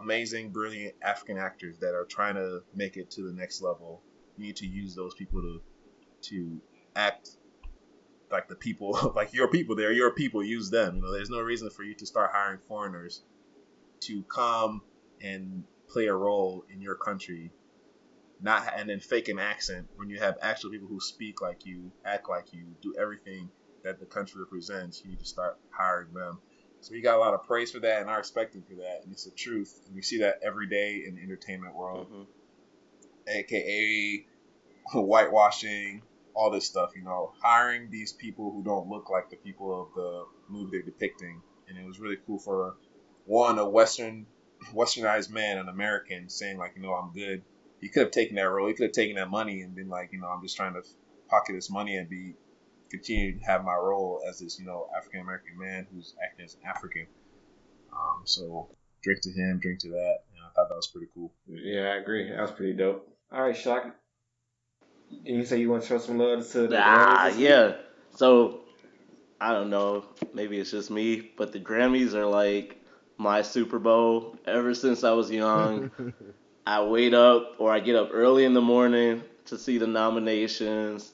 Speaker 6: amazing, brilliant African actors that are trying to make it to the next level. You need to use those people to to act like the people, like your people. They're your people. Use them. You know, there's no reason for you to start hiring foreigners to come and play a role in your country not and then fake an accent when you have actual people who speak like you, act like you, do everything that the country represents. You need to start hiring them. So he got a lot of praise for that, and I respect him for that, and it's the truth. And we see that every day in the entertainment world,
Speaker 7: Mhm.
Speaker 6: aka whitewashing, all this stuff. You know, hiring these people who don't look like the people of the movie they're depicting, and it was really cool for one a Western, Westernized man, an American, saying like, you know, I'm good he could have taken that role. He could have taken that money and been like, you know, I'm just trying to pocket this money and be continue to have my role as this, you know, African American man who's acting as an African. Um, so drink to him, drink to that, and I thought that was pretty cool.
Speaker 5: Yeah, I agree. That was pretty dope. All right, Shock. And you say you want to show some love to the
Speaker 7: Ah,
Speaker 5: Grammys this
Speaker 7: yeah. So I don't know. Maybe it's just me, but the Grammys are like my Super Bowl. Ever since I was young, I wait up or I get up early in the morning to see the nominations.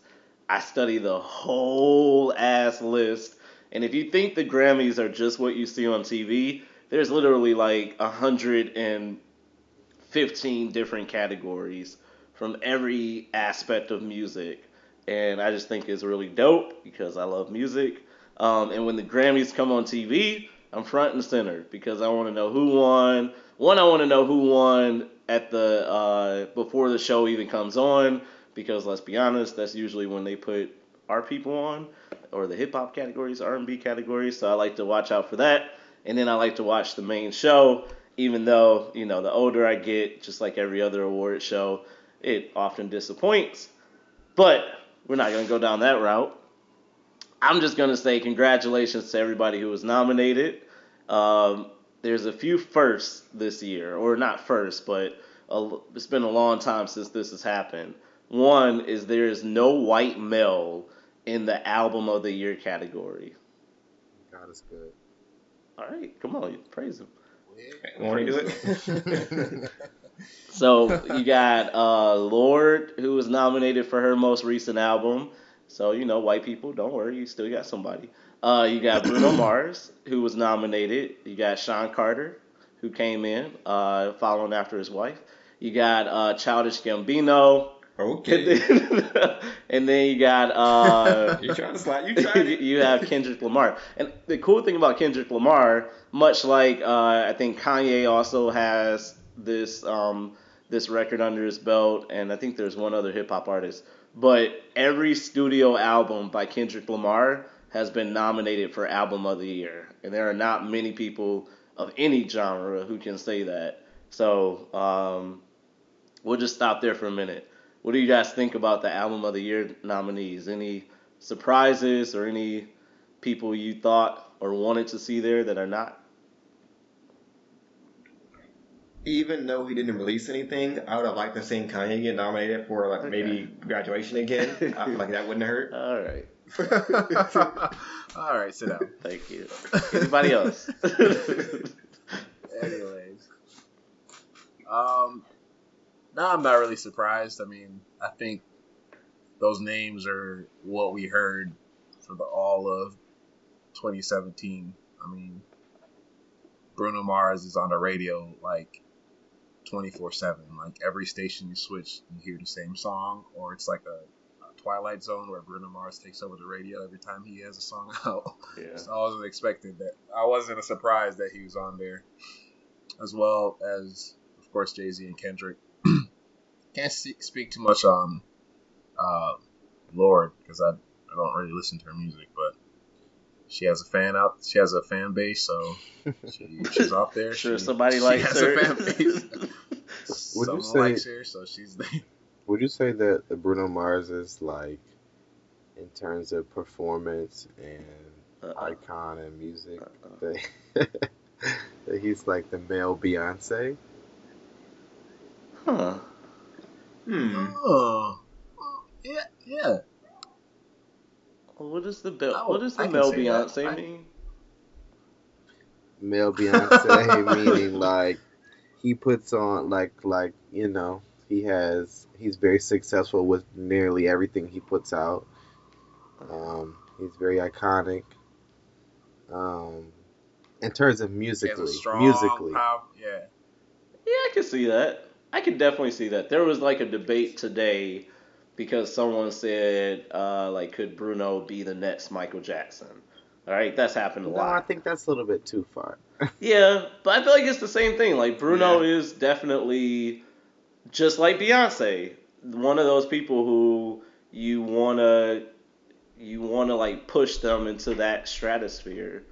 Speaker 7: I study the whole ass list. And if you think the Grammys are just what you see on TV, there's literally like a hundred and 15 different categories from every aspect of music. And I just think it's really dope because I love music. Um, and when the Grammys come on TV, I'm front and center because I want to know who won. One, I want to know who won at the uh, before the show even comes on because let's be honest, that's usually when they put our people on or the hip hop categories, R&B categories. So I like to watch out for that. And then I like to watch the main show, even though you know the older I get, just like every other award show, it often disappoints. But we're not gonna go down that route. I'm just gonna say congratulations to everybody who was nominated. Um, there's a few firsts this year, or not first, but a, it's been a long time since this has happened. One is there is no white male in the album of the year category.
Speaker 8: God is good.
Speaker 7: All right, come on, praise him.
Speaker 5: Want to do it?
Speaker 7: So you got uh, Lorde, who was nominated for her most recent album. So you know, white people, don't worry, you still got somebody. Uh, you got Bruno Mars, who was nominated. You got Shawn Carter, who came in uh, following after his wife. You got uh, Childish Gambino.
Speaker 5: Okay.
Speaker 7: and then you got uh,
Speaker 5: you're trying to slide? You trying to?
Speaker 7: you have Kendrick Lamar. And the cool thing about Kendrick Lamar, much like uh, I think Kanye also has this um, this record under his belt, and I think there's one other hip hop artist. But every studio album by Kendrick Lamar has been nominated for album of the year, and there are not many people of any genre who can say that. So um, we'll just stop there for a minute. What do you guys think about the album of the year nominees? Any surprises or any people you thought or wanted to see there that are not?
Speaker 5: Even though he didn't release anything, I would have liked to see Kanye get nominated for like
Speaker 7: Okay.
Speaker 5: maybe graduation again. I feel like that wouldn't hurt.
Speaker 7: All right,
Speaker 6: All right, sit down.
Speaker 7: thank you. Anybody else?
Speaker 6: Anyways, um, no, I'm not really surprised. I mean, I think those names are what we heard for the all of 2017. I mean, Bruno Mars is on the radio like 24 7. Like every station you switch, you hear the same song, or it's like a, a Twilight Zone where Bruno Mars takes over the radio every time he has a song out.
Speaker 7: yeah.
Speaker 6: So I wasn't expecting that. I wasn't surprised that he was on there, as well as of course Jay Z and Kendrick. Can't see, speak too much on uh, Lorde because I I don't really listen to her music, but she has a fan out. She has a fan base, so she, she's out there.
Speaker 7: Sure,
Speaker 6: She-
Speaker 7: somebody
Speaker 6: she
Speaker 7: likes
Speaker 6: has
Speaker 7: her.
Speaker 6: a fan base.
Speaker 8: Would you say-
Speaker 6: likes her, so she's there.
Speaker 8: Would you say that Bruno Mars is like, in terms of performance and
Speaker 7: Uh-uh.
Speaker 8: icon and music,
Speaker 7: Uh-uh.
Speaker 8: that, that he's like the male Beyonce?
Speaker 7: Huh.
Speaker 5: Hmm.
Speaker 6: Oh, yeah, yeah.
Speaker 7: What does the bel-
Speaker 6: Oh,
Speaker 7: what does the
Speaker 6: I can
Speaker 7: male. Beyonce
Speaker 6: I-
Speaker 7: mean?
Speaker 8: Male Beyonce meaning like he puts on like like you know he has he's very successful with nearly everything he puts out. Um, he's very iconic. Um, in terms of
Speaker 6: She has
Speaker 8: musically,
Speaker 6: a strong
Speaker 8: musically,
Speaker 6: pop. Yeah.
Speaker 7: Yeah, I can see that. I can definitely see that. There was like a debate today because someone said, uh, like, could Bruno be the next Michael Jackson? All right, that's happened a
Speaker 8: no,
Speaker 7: lot.
Speaker 8: I think that's a little bit too far.
Speaker 7: Yeah, but I feel like it's the same thing. Like Bruno is definitely just like Beyonce, one of those people who you wanna you wanna like push them into that stratosphere,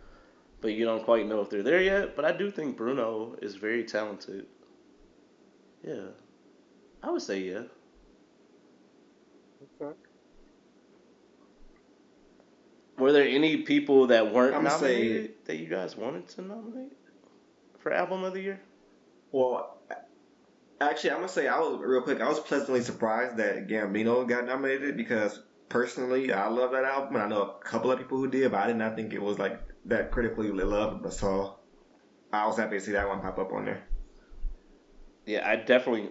Speaker 7: but you don't quite know if they're there yet. But I do think Bruno is very talented. Yeah, I would say yeah.
Speaker 8: Okay.
Speaker 7: Were there any people that weren't
Speaker 5: I'ma say-
Speaker 7: nominated that you guys wanted to nominate for album of the year?
Speaker 5: Well, actually, I'm gonna say I was real quick. I was pleasantly surprised that Gambino got nominated because personally, I love that album, and I know a couple of people who did, but I did not think it was like that critically loved. But so I was happy to see that one pop up on there.
Speaker 7: Yeah, I definitely,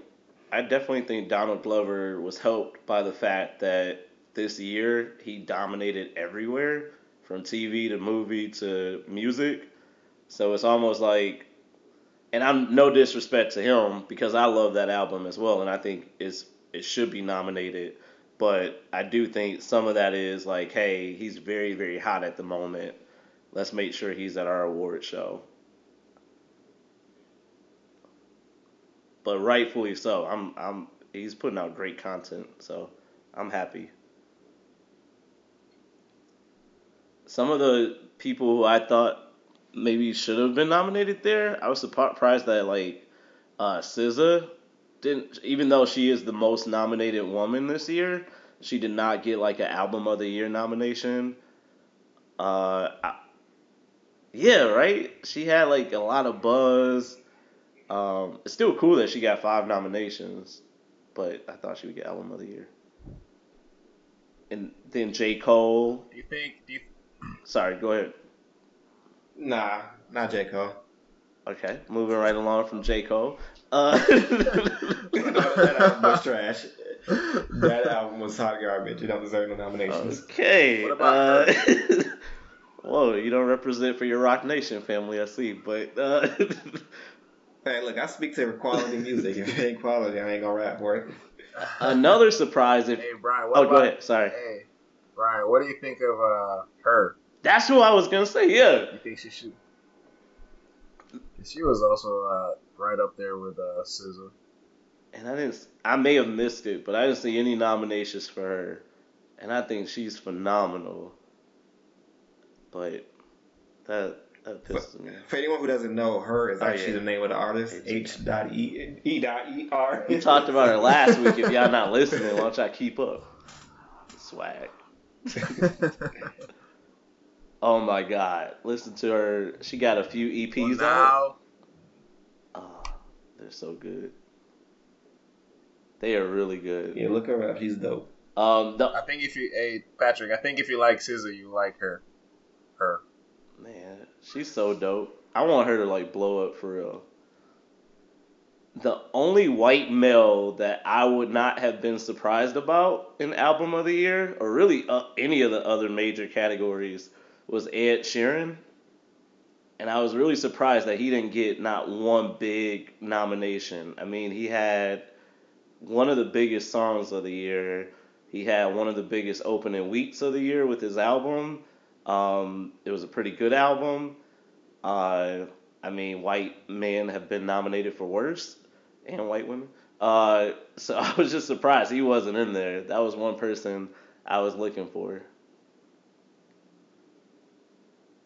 Speaker 7: I definitely think Donald Glover was helped by the fact that this year he dominated everywhere, from TV to movie to music. So it's almost like and I'm no disrespect to him because I love that album as well, and I think it's it should be nominated. But I do think some of that is like, hey, he's very very hot at the moment. Let's make sure he's at our award show. But rightfully so. I'm I'm he's putting out great content, so I'm happy. Some of the people who I thought maybe should have been nominated there, I was surprised that like uh SZA didn't even though she is the most nominated woman this year, she did not get like an album of the year nomination. Uh I, yeah, right? She had like a lot of buzz. Um, it's still cool that she got five nominations, but I thought she would get album of the year. And then J. Cole.
Speaker 6: Do you think? Do you,
Speaker 7: Sorry, go ahead.
Speaker 5: Nah, not J Cole.
Speaker 7: Okay, moving right along from J. Cole. Uh,
Speaker 5: that album was trash. That album was hot garbage. It don't deserve no nominations.
Speaker 7: okay.
Speaker 6: What about
Speaker 7: uh, Whoa, you don't represent for your Roc Nation family, I see. But uh,
Speaker 5: Hey, look, I speak to her quality music. If it ain't quality, I ain't gonna rap for it.
Speaker 7: another surprise if.
Speaker 6: hey Brian, what
Speaker 7: Oh,
Speaker 6: about?
Speaker 7: go ahead. Sorry.
Speaker 6: Hey, Brian, what do you think of uh her?
Speaker 7: That's who I was gonna say. Yeah.
Speaker 6: You think she should? She was also uh, right up there with uh, SZA.
Speaker 7: and I didn't. I may have missed it, but I didn't see any nominations for her, and I think she's phenomenal. But that that pisses me.
Speaker 5: For anyone who doesn't know, her is
Speaker 7: Oh,
Speaker 5: actually
Speaker 7: yeah.
Speaker 5: the name of the artist. H dot E E dot E R.
Speaker 7: We talked about her last week. If y'all not listening, why don't y'all keep up? Swag. Oh my God! Listen to her. She got a few EPs
Speaker 6: well,
Speaker 7: out. Oh, they're so good. They are really good.
Speaker 5: Yeah, look her up. She's dope.
Speaker 7: Um, the,
Speaker 6: I think if you, hey Patrick, I think if you like SZA, you like her. Her.
Speaker 7: She's so dope. I want her to like blow up for real. The only white male that I would not have been surprised about in album of the year, or really uh, any of the other major categories, was Ed Sheeran. And I was really surprised that he didn't get not one big nomination. I mean, he had one of the biggest songs of the year. He had one of the biggest opening weeks of the year with his album. Um, it was a pretty good album. Uh, I mean, white men have been nominated for worst, and white women. Uh, so I was just surprised he wasn't in there. That was one person I was looking for.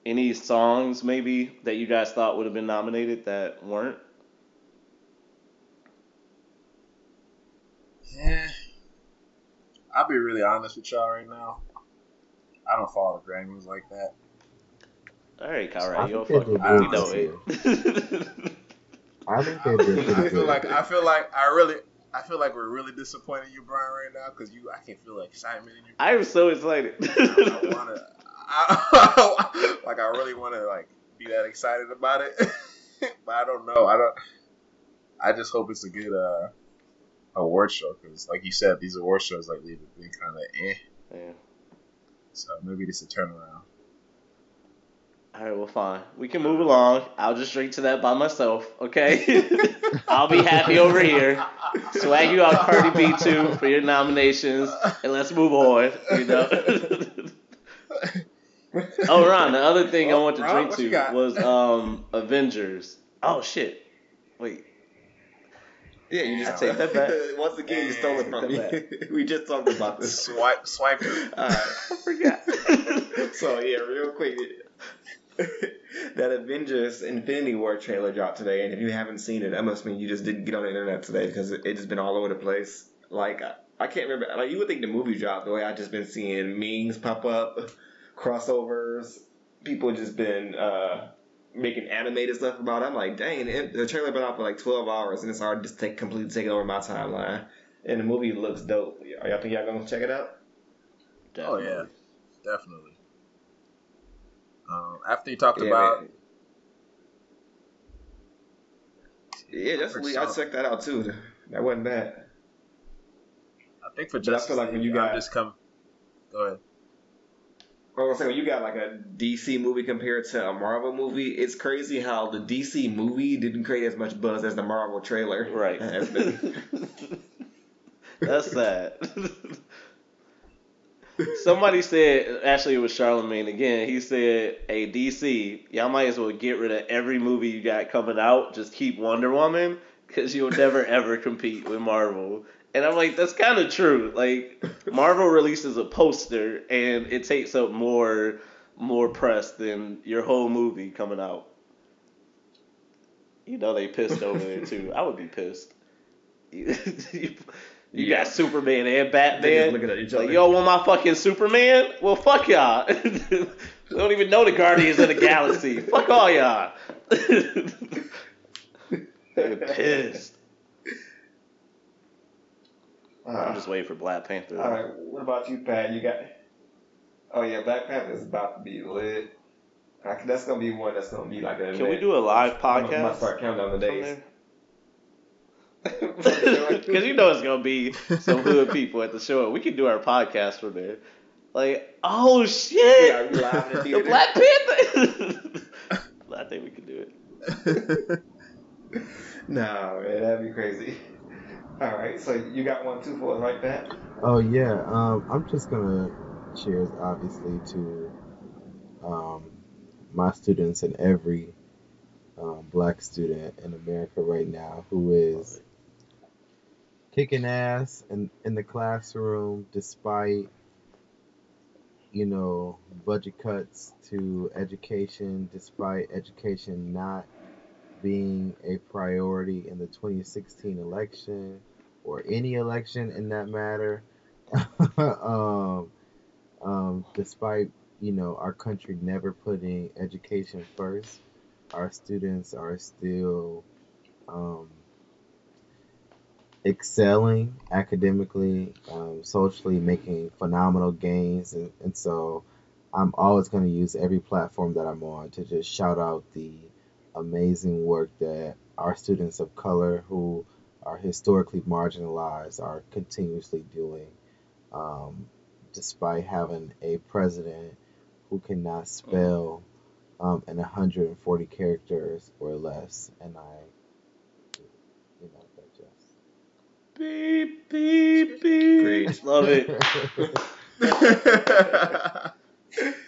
Speaker 7: Any songs maybe that you guys thought would have been nominated that weren't?
Speaker 6: Yeah. I'll be really honest with y'all right now. I don't follow the Grammys like that.
Speaker 7: All right,
Speaker 8: I
Speaker 7: Kyra, you're
Speaker 8: think they
Speaker 7: fucking. We know it.
Speaker 8: I think they did pretty
Speaker 6: I feel
Speaker 8: good.
Speaker 6: like I feel like I really I feel like we're really disappointed you, Brian, right now because you I can feel excitement in you.
Speaker 7: I am so excited.
Speaker 6: I wanna, I, like I really want to like be that excited about it, but I don't know. I don't. I just hope it's a good uh award show because, like you said, these award shows like they've been kind of eh.
Speaker 7: Yeah.
Speaker 6: So maybe this a turnaround.
Speaker 7: All right, well, fine. We can move along. I'll just drink to that by myself, okay? I'll be happy over here. Swag you out Cardi B too for your nominations, and let's move on. You know. oh, Ron. The other thing I
Speaker 6: Oh,
Speaker 7: want to
Speaker 6: Ron,
Speaker 7: drink to was um Avengers. Oh shit! Wait.
Speaker 5: Yeah, you just
Speaker 7: Take that back.
Speaker 5: Once again, you stole it from me. We just talked about this.
Speaker 6: Swipe, swipe.
Speaker 5: Alright.
Speaker 7: I forgot.
Speaker 5: So yeah, real quick, that Avengers Infinity War trailer dropped today, and if you haven't seen it, that must mean you just didn't get on the internet today because it, it's just been all over the place. Like I, I can't remember. Like you would think the movie dropped the way I've just been seeing memes pop up, crossovers. People just been uh, making animated stuff about it. I'm like, dang, it, the trailer been out for like 12 hours, and it's already just take completely taking over my timeline. And the movie looks dope. Y'all think y'all gonna check it out?
Speaker 6: Oh yeah, definitely. Um, after you talked
Speaker 5: Yeah,
Speaker 6: about
Speaker 5: man. Yeah, that's
Speaker 6: For
Speaker 5: I checked that out too. That wasn't bad.
Speaker 6: I think for
Speaker 5: But I feel like when you
Speaker 6: I'm
Speaker 5: got-
Speaker 6: just come. Go ahead.
Speaker 5: I was gonna say when you got like a DC movie compared to a Marvel movie, it's crazy how the DC movie didn't create as much buzz as the Marvel trailer.
Speaker 7: Right. That's sad. Somebody said, actually, it was Charlemagne again. He said, "Hey DC, y'all might as well get rid of every movie you got coming out. Just keep Wonder Woman, because you'll never ever compete with Marvel." And I'm like, that's kind of true. Like Marvel releases a poster, and it takes up more more press than your whole movie coming out. You know they pissed over there too. I would be pissed. You, got Superman and Batman.
Speaker 5: looking at each
Speaker 7: Like,
Speaker 5: other.
Speaker 7: y'all want my fucking Superman? Well, fuck y'all. don't even know the Guardians of the Galaxy. fuck all y'all. They're pissed. I'm
Speaker 5: Uh,
Speaker 7: just waiting for Black Panther.
Speaker 5: all right. What about you, Pat? You got? Oh yeah, Black Panther is about to be lit. I can- That's gonna be one that's gonna be like a.
Speaker 7: Can we do a live podcast?
Speaker 5: I'm gonna start counting down the days.
Speaker 7: Because you know it's gonna be some hood people at the show. We can do our podcast from there. Like, oh shit,
Speaker 5: Yeah, we live in the
Speaker 7: the. Black Panther. I think we can do it.
Speaker 5: no, man, that'd be crazy. All right, so you got one too for us, right, Pat?
Speaker 8: Oh yeah, um, I'm just gonna cheers obviously to um, my students and every um, black student in America right now who is kicking ass in, in the classroom despite you know budget cuts to education, despite education not being a priority in the 2016 election or any election in that matter. um, um, despite you know our country never putting education first, our students are still um, excelling academically, um, socially, making phenomenal gains, and, and so I'm always going to use every platform that I'm on to just shout out the amazing work that our students of color who are historically marginalized are continuously doing, um, despite having a president who cannot spell um, in 140 characters or less. And I, you know, digest.
Speaker 7: Beep beep beep.
Speaker 5: Great.
Speaker 7: Love it.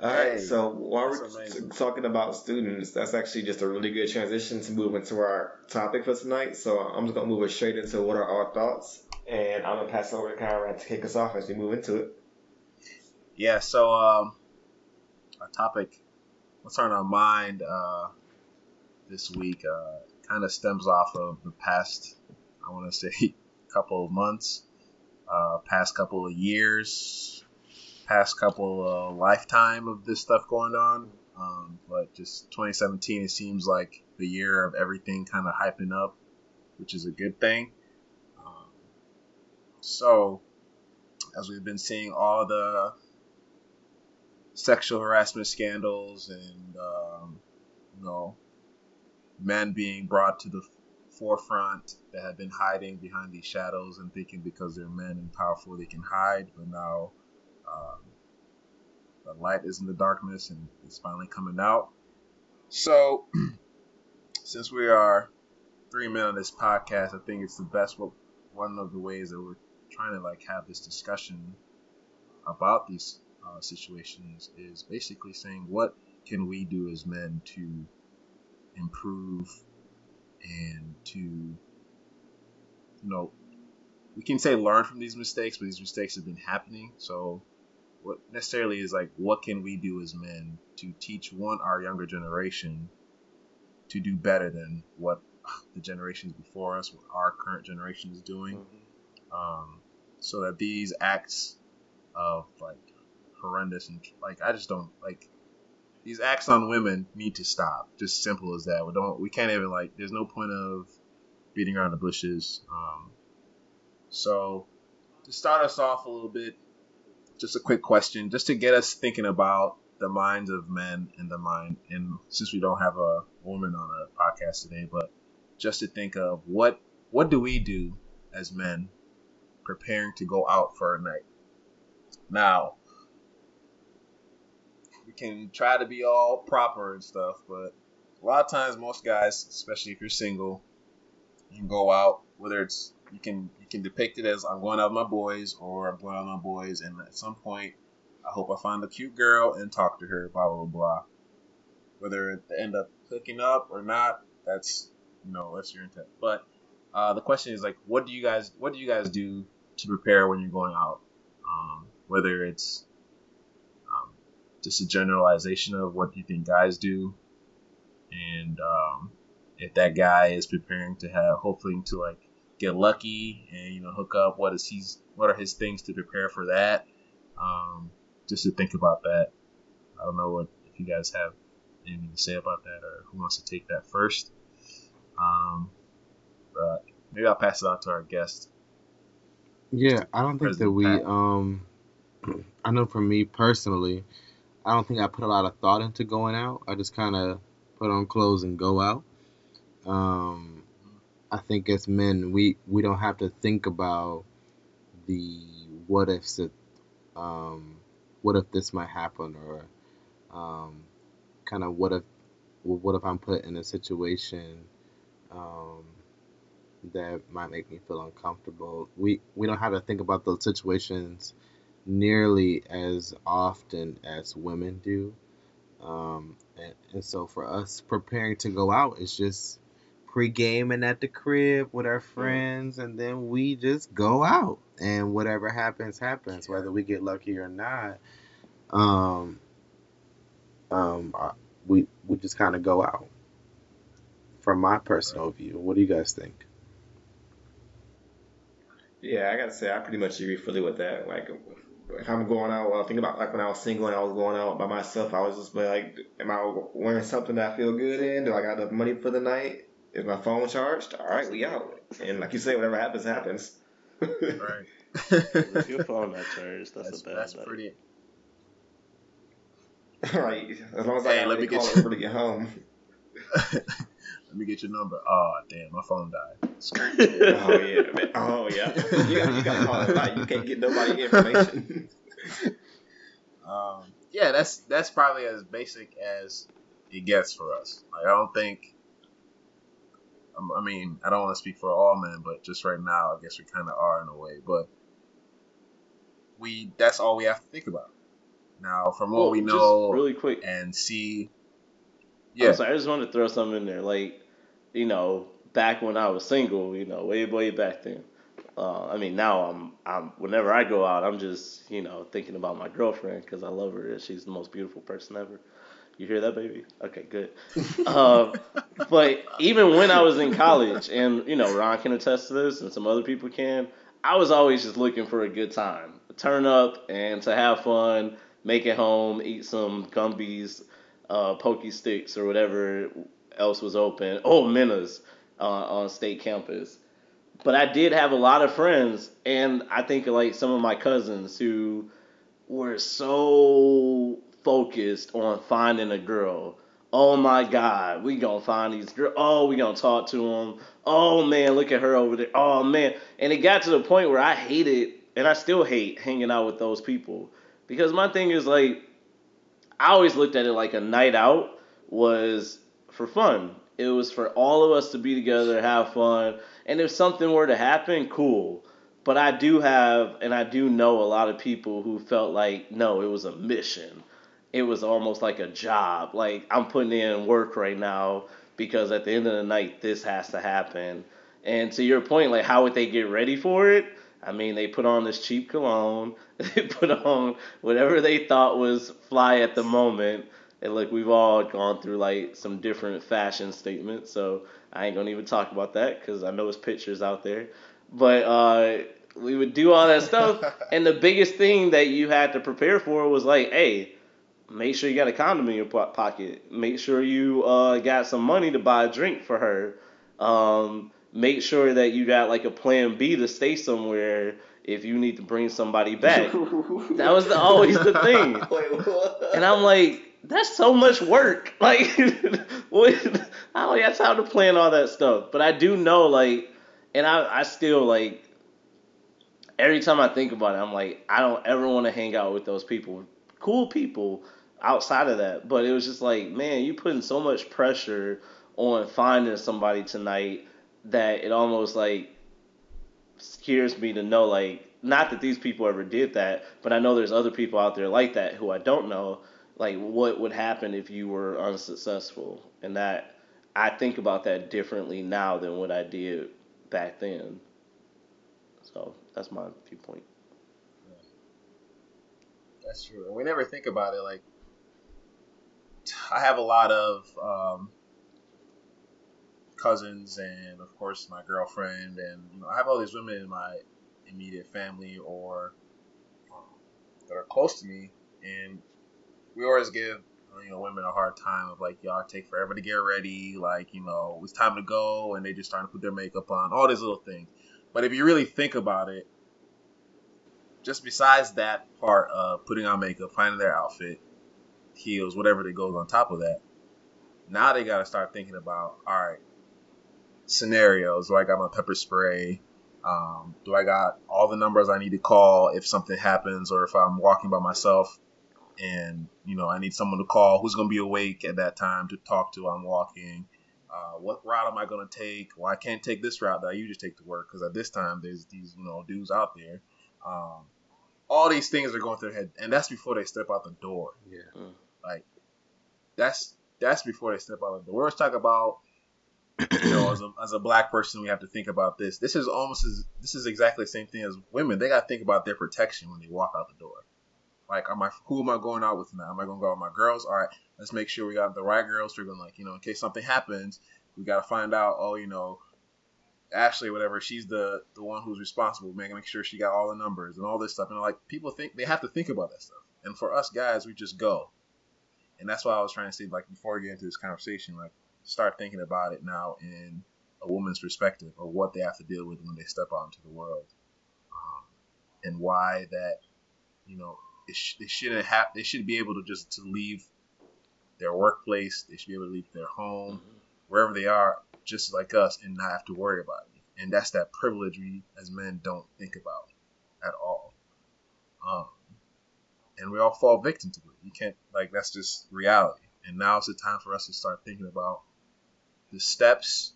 Speaker 5: All right,
Speaker 6: Hey,
Speaker 5: so while we're talking about students, that's actually just a really good transition to move into our topic for tonight. So I'm just gonna move us straight into what are our thoughts, and I'm gonna pass it over to Conrad to kick us off as we move into it.
Speaker 6: Yeah, so um, our topic, what's on our mind uh, this week, uh, kind of stems off of the past, I want to say, couple of months, uh, past couple of years, past couple of lifetime of this stuff going on. Um, but just 2017, it seems like the year of everything kind of hyping up, which is a good thing. Um, so, as we've been seeing all the sexual harassment scandals and um, you know men being brought to the forefront that have been hiding behind these shadows and thinking because they're men and powerful they can hide but now um, the light is in the darkness and it's finally coming out. So since we are three men on this podcast i think it's the best one of the ways that we're trying to like have this discussion about these uh, situations is basically saying what can we do as men to improve and to you know we can say learn from these mistakes but these mistakes have been happening. So necessarily is like what can we do as men to teach one our younger generation to do better than what the generations before us what our current generation is doing um, so that these acts of like horrendous and like I just don't like these acts on women need to stop. Just simple as that. We don't. We can't even like. There's no point of beating around the bushes. Um, so to start us off a little bit, just a quick question, just to get us thinking about the minds of men and the mind. And since we don't have a woman on a podcast today, but just to think of what what do we do as men preparing to go out for a night. Now, we can try to be all proper and stuff, but a lot of times, most guys, especially if you're single, you can go out. Whether it's you can you can depict it as I'm going out with my boys or I'm going out with my boys, and at some point, I hope I find a cute girl and talk to her. Blah blah blah. Whether they end up hooking up or not, that's you know that's your intent. But uh, the question is like, what do you guys what do you guys do to prepare when you're going out? Um, whether it's um, just a generalization of what you think guys do, and um, if that guy is preparing to have hopefully to like get lucky and you know hook up, what is he's what are his things to prepare for that? Um, just to think about that. I don't know what if you guys have anything to say about that or who wants to take that first. Um, but maybe I'll pass it on to our guest.
Speaker 8: Yeah, I don't think that we
Speaker 6: Pat.
Speaker 8: um I know for me personally, I don't think I put a lot of thought into going out. I just kind of put on clothes and go out. Um I think as men, we we don't have to think about the what ifs that um what if this might happen or um kind of what if what if I'm put in a situation um that might make me feel uncomfortable. We we don't have to think about those situations nearly as often as women do. Um, and, and so for us preparing to go out, it's just pre-gaming at the crib with our friends, and then we just go out, and whatever happens, happens, whether we get lucky or not. Um, um, uh, we we just kind of go out. From my personal view, what do you guys think?
Speaker 5: Yeah, I gotta say, I pretty much agree fully with that. Like, if I'm going out, well, think about like when I was single and I was going out by myself, I was just like, am I wearing something that I feel good in? Do I got enough money for the night? Is my phone charged? All right, we out. And like you say, whatever happens, happens.
Speaker 6: Right.
Speaker 7: If your phone not charged, that's,
Speaker 6: that's
Speaker 7: a bad
Speaker 6: that's
Speaker 7: night.
Speaker 6: pretty.
Speaker 5: right. As long as I
Speaker 6: Hey,
Speaker 5: got
Speaker 6: let me
Speaker 5: they
Speaker 6: get
Speaker 5: call
Speaker 6: you-
Speaker 5: it to get home.
Speaker 6: Let me get your number. Oh damn, my phone died.
Speaker 5: Oh yeah, man. oh yeah. You got you got to call it right. You can't get nobody information.
Speaker 6: Um, yeah, that's that's probably as basic as it gets for us. Like I don't think. I mean, I don't want to speak for all men, but just right now, I guess we kind of are in a way. But we that's all we have to think about. Now, from what
Speaker 7: Well,
Speaker 6: we
Speaker 7: just
Speaker 6: know
Speaker 7: really quick.
Speaker 6: and see,
Speaker 7: Yeah.
Speaker 6: yeah,
Speaker 7: I'm sorry, I just wanted to throw something in there. Like, you know, back when I was single, you know, way way back then. Uh, I mean, now I'm I'm whenever I go out, I'm just you know thinking about my girlfriend because I love her. She's the most beautiful person ever. You hear that, baby? Okay, good. uh, but even when I was in college, and you know, Ron can attest to this, and some other people can. I was always just looking for a good time, turn up, and to have fun, make it home, eat some Gumby's, uh, pokey sticks or whatever else was open. Oh, Minna's uh, on state campus. But I did have a lot of friends, and I think like some of my cousins who were so focused on finding a girl. Oh my God, we gonna find these girls. Oh, we gonna talk to them. Oh man, look at her over there. Oh man, and it got to the point where I hated, and I still hate hanging out with those people because my thing is like, I always looked at it like a night out was for fun. It was for all of us to be together, have fun, and if something were to happen, cool. But I do have, and I do know a lot of people who felt like, no, it was a mission. It was almost like a job. Like, I'm putting in work right now because at the end of the night, this has to happen. And to your point, like, how would they get ready for it? I mean, they put on this cheap cologne, they put on whatever they thought was fly at the moment. And look, we've all gone through like some different fashion statements, so I ain't gonna even talk about that because I know it's pictures out there. But uh, we would do all that stuff, and the biggest thing that you had to prepare for was like, hey, make sure you got a condom in your pocket. Make sure you uh, got some money to buy a drink for her. Um, make sure that you got like a plan B to stay somewhere if you need to bring somebody back. that was the, always the thing.
Speaker 5: Wait.
Speaker 7: And I'm like, that's so much work. Like, what? I don't got time to plan all that stuff. But I do know, like, and I, I still, like, every time I think about it, I'm like, I don't ever want to hang out with those people. Cool people. Outside of that. But it was just like, man, you putting so much pressure on finding somebody tonight that it almost like scares me to know like not that these people ever did that, but I know there's other people out there like that who I don't know. Like what would happen if you were unsuccessful, and that I think about that differently now than what I did back then. So that's my viewpoint.
Speaker 6: That's true. And we never think about it. Like, I have a lot of um, cousins, and of course my girlfriend, and you know, I have all these women in my immediate family or um, that are close to me, and we always give you know women a hard time of like y'all take forever to get ready, like you know it's time to go, and they just starting to put their makeup on, all these little things. But if you really think about it, just besides that part of putting on makeup, finding their outfit, heels, whatever that goes on top of that, now they got to start thinking about all right scenarios. Do I got my pepper spray? Um, do I got all the numbers I need to call if something happens, or if I'm walking by myself and you know I need someone to call who's going to be awake at that time to talk to while I'm walking? Uh, what route am I going to take? Well, I can't take this route that I usually take to work because at this time there's these you know dudes out there. Um, all these things are going through their head, and that's before they step out the door.
Speaker 8: Yeah.
Speaker 6: Like that's that's before they step out the door. Let's talk about you know, as a, as a black person, we have to think about this. This is almost as this is exactly the same thing as women. They got to think about their protection when they walk out the door. Like, am I who am I going out with now? Am I going to go out with my girls? All right, let's make sure we got the right girls. We're going like, you know, in case something happens, we got to find out. Oh, you know, Ashley, whatever, she's the the one who's responsible, making make sure she got all the numbers and all this stuff. And like, people think they have to think about that stuff. And for us guys, we just go. And that's why I was trying to say, like, before we get into this conversation, like, start thinking about it now in a woman's perspective or what they have to deal with when they step out into the world, um, and why that you know it sh- they shouldn't have they should be able to just to leave their workplace, they should be able to leave their home, wherever they are, just like us, and not have to worry about it. And that's that privilege we as men don't think about at all. Um, and we all fall victim to it. You can't like that's just reality. And now it's the time for us to start thinking about the steps,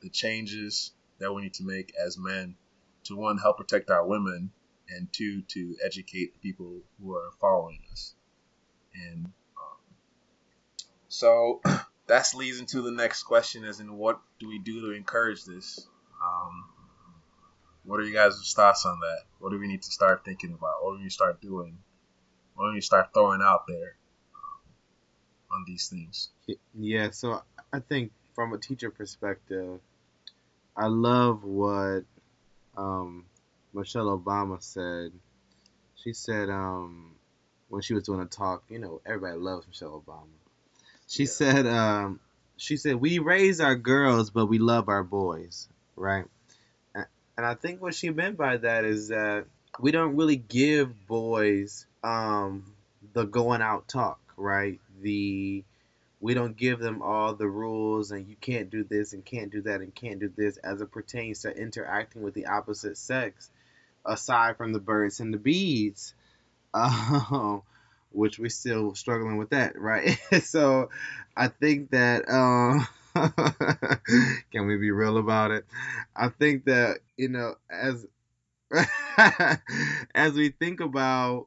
Speaker 6: the changes that we need to make as men to one help protect our women and two to educate the people who are following us. And um, so that leads into the next question: is in what do we do to encourage this? Um, what are you guys' thoughts on that? What do we need to start thinking about? What do we start doing? What do we start throwing out there um, on these things?
Speaker 8: Yeah, so I think from a teacher perspective, I love what um, Michelle Obama said. She said um, when she was doing a talk, you know, everybody loves Michelle Obama. She said, um, she said, we raise our girls, but we love our boys, right? And I think what she meant by that is that we don't really give boys um, the going out talk, right? The we don't give them all the rules and you can't do this and can't do that and can't do this as it pertains to interacting with the opposite sex aside from the birds and the bees um, which we're still struggling with that right so i think that um, can we be real about it i think that you know as as we think about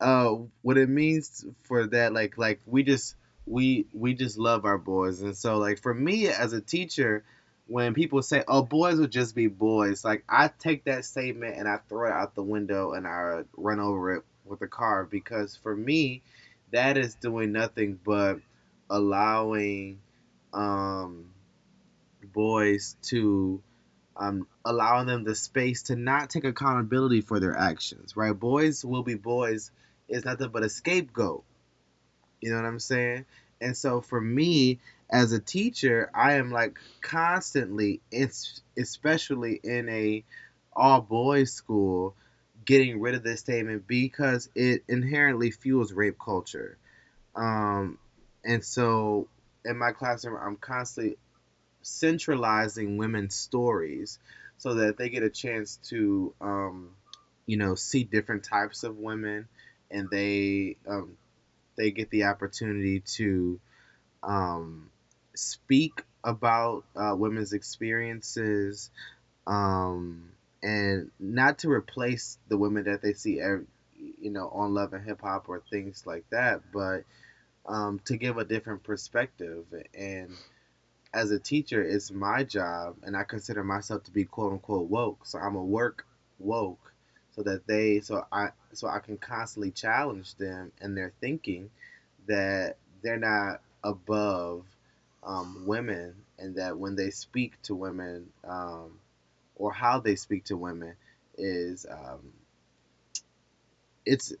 Speaker 8: uh, what it means for that like like we just we we just love our boys. And so like for me as a teacher when people say oh boys would just be boys like i take that statement and i throw it out the window and i run over it with a car because for me that is doing nothing but allowing um boys to um allowing them the space to not take accountability for their actions right? Boys will be boys is nothing but a scapegoat you know what I'm saying? And so for me as a teacher, I am like constantly, especially in a all boys school, getting rid of this statement because it inherently fuels rape culture. Um, and so in my classroom, I'm constantly centralizing women's stories so that they get a chance to, um, you know, see different types of women and they um, they get the opportunity to um, speak about uh, women's experiences um, and not to replace the women that they see every, you know on love and hip hop or things like that but um, to give a different perspective. And as a teacher it's my job and i consider myself to be quote unquote woke so i'm a work woke so that they so i so i can constantly challenge them and their thinking that they're not above um, women and that when they speak to women um, or how they speak to women is um, it's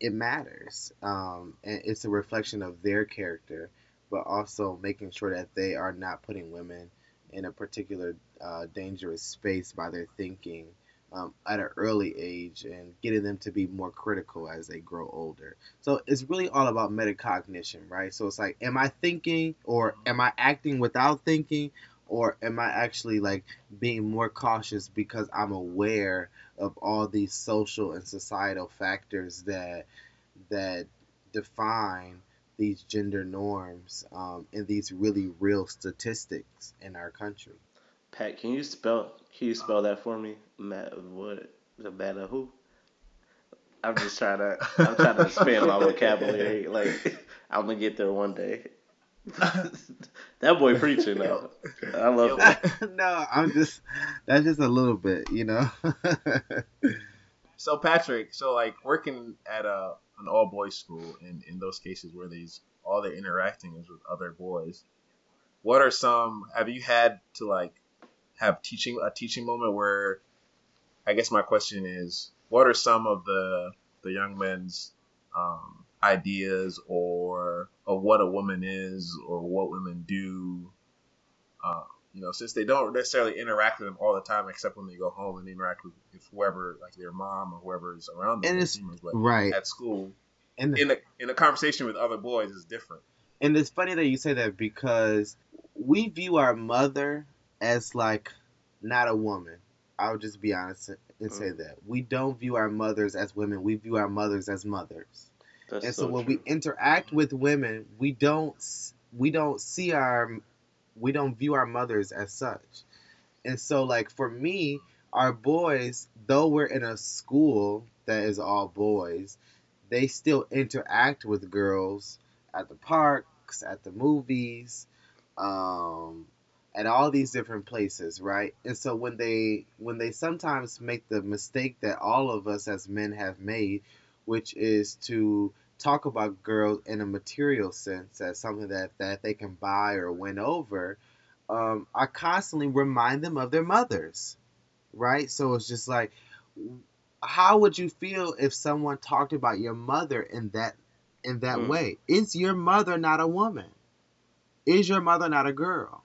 Speaker 8: it matters um, and it's a reflection of their character but also making sure that they are not putting women in a particular uh, dangerous space by their thinking um, at an early age and getting them to be more critical as they grow older. So it's really all about metacognition, right? So it's like, am I thinking or am I acting without thinking? Or am I actually like being more cautious because I'm aware of all these social and societal factors that that define these gender norms um, and these really real statistics in our country?
Speaker 7: Pat, can you spell can you spell that for me? Matt, what the matter who? I'm just trying to I'm trying to expand my vocabulary. Like I'm gonna get there one day. that boy preaching though. I love it.
Speaker 8: no, I'm just that's just a little bit, you know.
Speaker 6: So Patrick, so like working at a an all boys school, and in those cases where these all they're interacting is with other boys, what are some? Have you had to like have teaching a teaching moment where? I guess my question is, what are some of the the young men's um, ideas or of what a woman is or what women do? Uh, you know, since they don't necessarily interact with them all the time, except when they go home and interact with, whoever, like their mom or whoever is around them.
Speaker 8: And it's- right.
Speaker 6: at school,
Speaker 8: And
Speaker 6: in a in a conversation with other boys is different.
Speaker 8: And it's funny that you say that because we view our mother as like not a woman. I'll just be honest and say that. We don't view our mothers as women. We view our mothers as mothers.
Speaker 7: That's
Speaker 8: and so,
Speaker 7: so
Speaker 8: when
Speaker 7: true.
Speaker 8: we interact with women, we don't we don't see our we don't view our mothers as such. And so like for me, our boys, though we're in a school that is all boys, they still interact with girls at the parks, at the movies, um, at all these different places, right? And so when they when they sometimes make the mistake that all of us as men have made, which is to talk about girls in a material sense as something that that they can buy or win over, um, I constantly remind them of their mothers, right? So it's just like, how would you feel if someone talked about your mother in that in that
Speaker 7: Mm.
Speaker 8: way? Is your mother not a woman? Is your mother not a girl?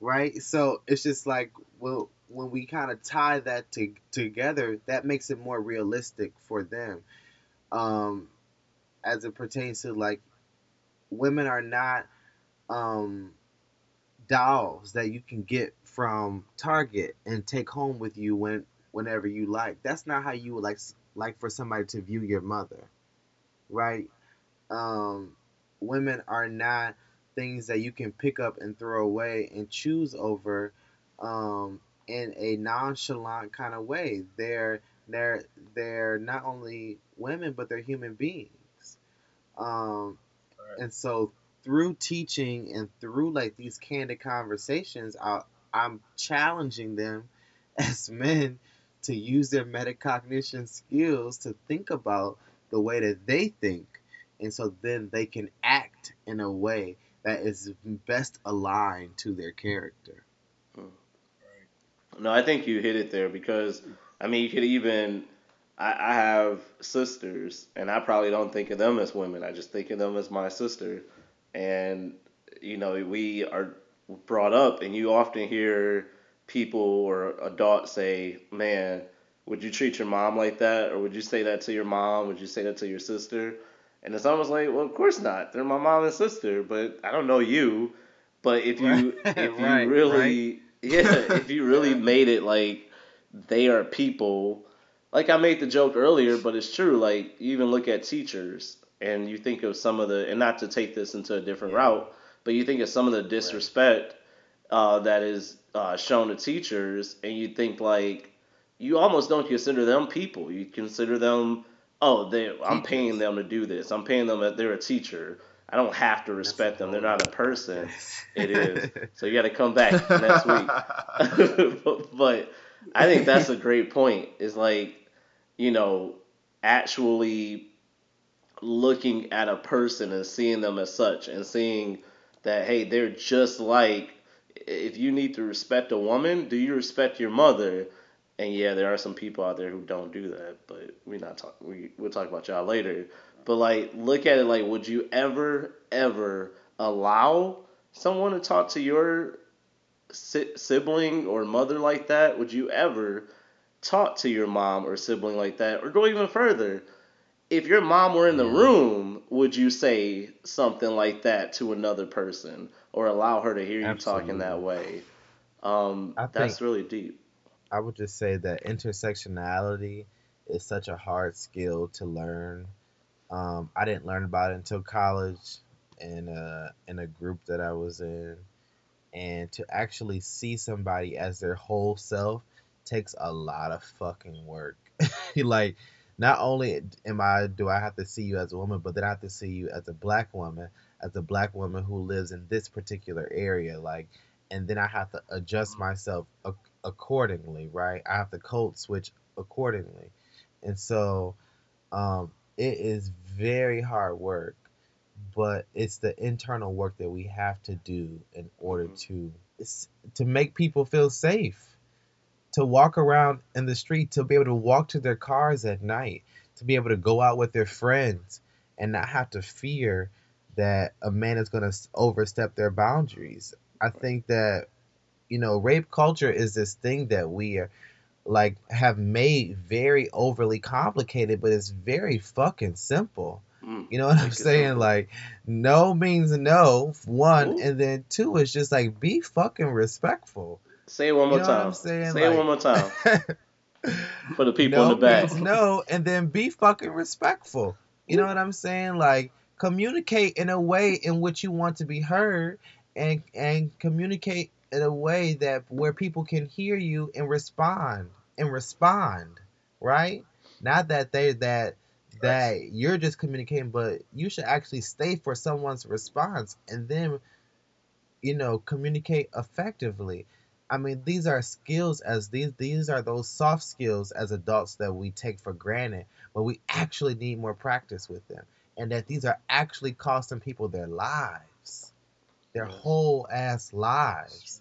Speaker 8: Right? So it's just like well when we kind of tie that to, together, that makes it more realistic for them. Um, as it pertains to like women are not um dolls that you can get from Target and take home with you when whenever you like. That's not how you would like like for somebody to view your mother, right? Um, women are not things that you can pick up and throw away and choose over um, in a nonchalant kind of way. They're they're they're not only women but they're human beings. Um,
Speaker 6: Right.
Speaker 8: and so through teaching and through like these candid conversations, I, I'm challenging them as men to use their metacognition skills to think about the way that they think, and so then they can act in a way that is best aligned to their character.
Speaker 7: No, I think you hit it there because I mean you could even I, I have sisters and I probably don't think of them as women. I just think of them as my sister. And you know, we are brought up and you often hear people or adults say, Man, would you treat your mom like that? Or would you say that to your mom? Would you say that to your sister? And it's almost like, well, of course not. They're my mom and sister, but I don't know you. But if you
Speaker 8: Right,
Speaker 7: if you
Speaker 8: right,
Speaker 7: really yeah, if you really made it like they are people, like I made the joke earlier, but it's true. Like you even look at teachers. and you think of some of the, and not to take this into a different route, but you think of some of the disrespect uh, that is uh, shown to teachers, and you think like you almost don't consider them people. You consider them, oh, they, I'm paying them to do this. I'm paying them that they're a teacher. I don't have to respect them. They're not a person. It is. So you got to come back next week. but, I think that's a great point. Is like, you know, actually looking at a person and seeing them as such and seeing that hey, they're just like if you need to respect a woman, do you respect your mother? And yeah, there are some people out there who don't do that, but we're not talk we we'll talk about y'all later. But like look at it like would you ever ever allow someone to talk to your si- sibling or mother like that? Would you ever talk to your mom or sibling like that? Or go even further, if your mom were in the room, would you say something like that to another person or allow her to hear you talking that way? Um,
Speaker 8: I
Speaker 7: that's
Speaker 8: think-
Speaker 7: really deep.
Speaker 8: I would just say that intersectionality is such a hard skill to learn. Um, I didn't learn about it until college in a, in a group that I was in. And to actually see somebody as their whole self takes a lot of fucking work. like, not only am I do I have to see you as a woman, but then I have to see you as a black woman, as a black woman who lives in this particular area. Like, and then I have to adjust myself accordingly, right? I have to code switch accordingly, and so um, it is very hard work, but it's the internal work that we have to do in order to to make people feel safe, to walk around in the street, to be able to walk to their cars at night, to be able to go out with their friends and not have to fear that a man is going to overstep their boundaries. I think that you know, rape culture is this thing that we are like have made very overly complicated, but it's very fucking simple.
Speaker 7: Mm.
Speaker 8: You know what I'm saying?
Speaker 7: simple.
Speaker 8: Like, no means no, one,
Speaker 7: Ooh.
Speaker 8: and then two is just like be fucking respectful.
Speaker 7: Say it one
Speaker 8: You
Speaker 7: more
Speaker 8: know what I'm
Speaker 7: time. Say it one more time for the people
Speaker 8: no
Speaker 7: in the back.
Speaker 8: means no, and then be fucking respectful. You know what I'm saying? Like communicate in a way in which you want to be heard, and and communicate in a way that where people can hear you and respond and respond, right? Not that they that that you're just communicating, but you should actually stay for someone's response and then you know communicate effectively. I mean, these are skills as these these are those soft skills as adults that we take for granted, but we actually need more practice with them. And that these are actually costing people their lives. Their whole ass lives.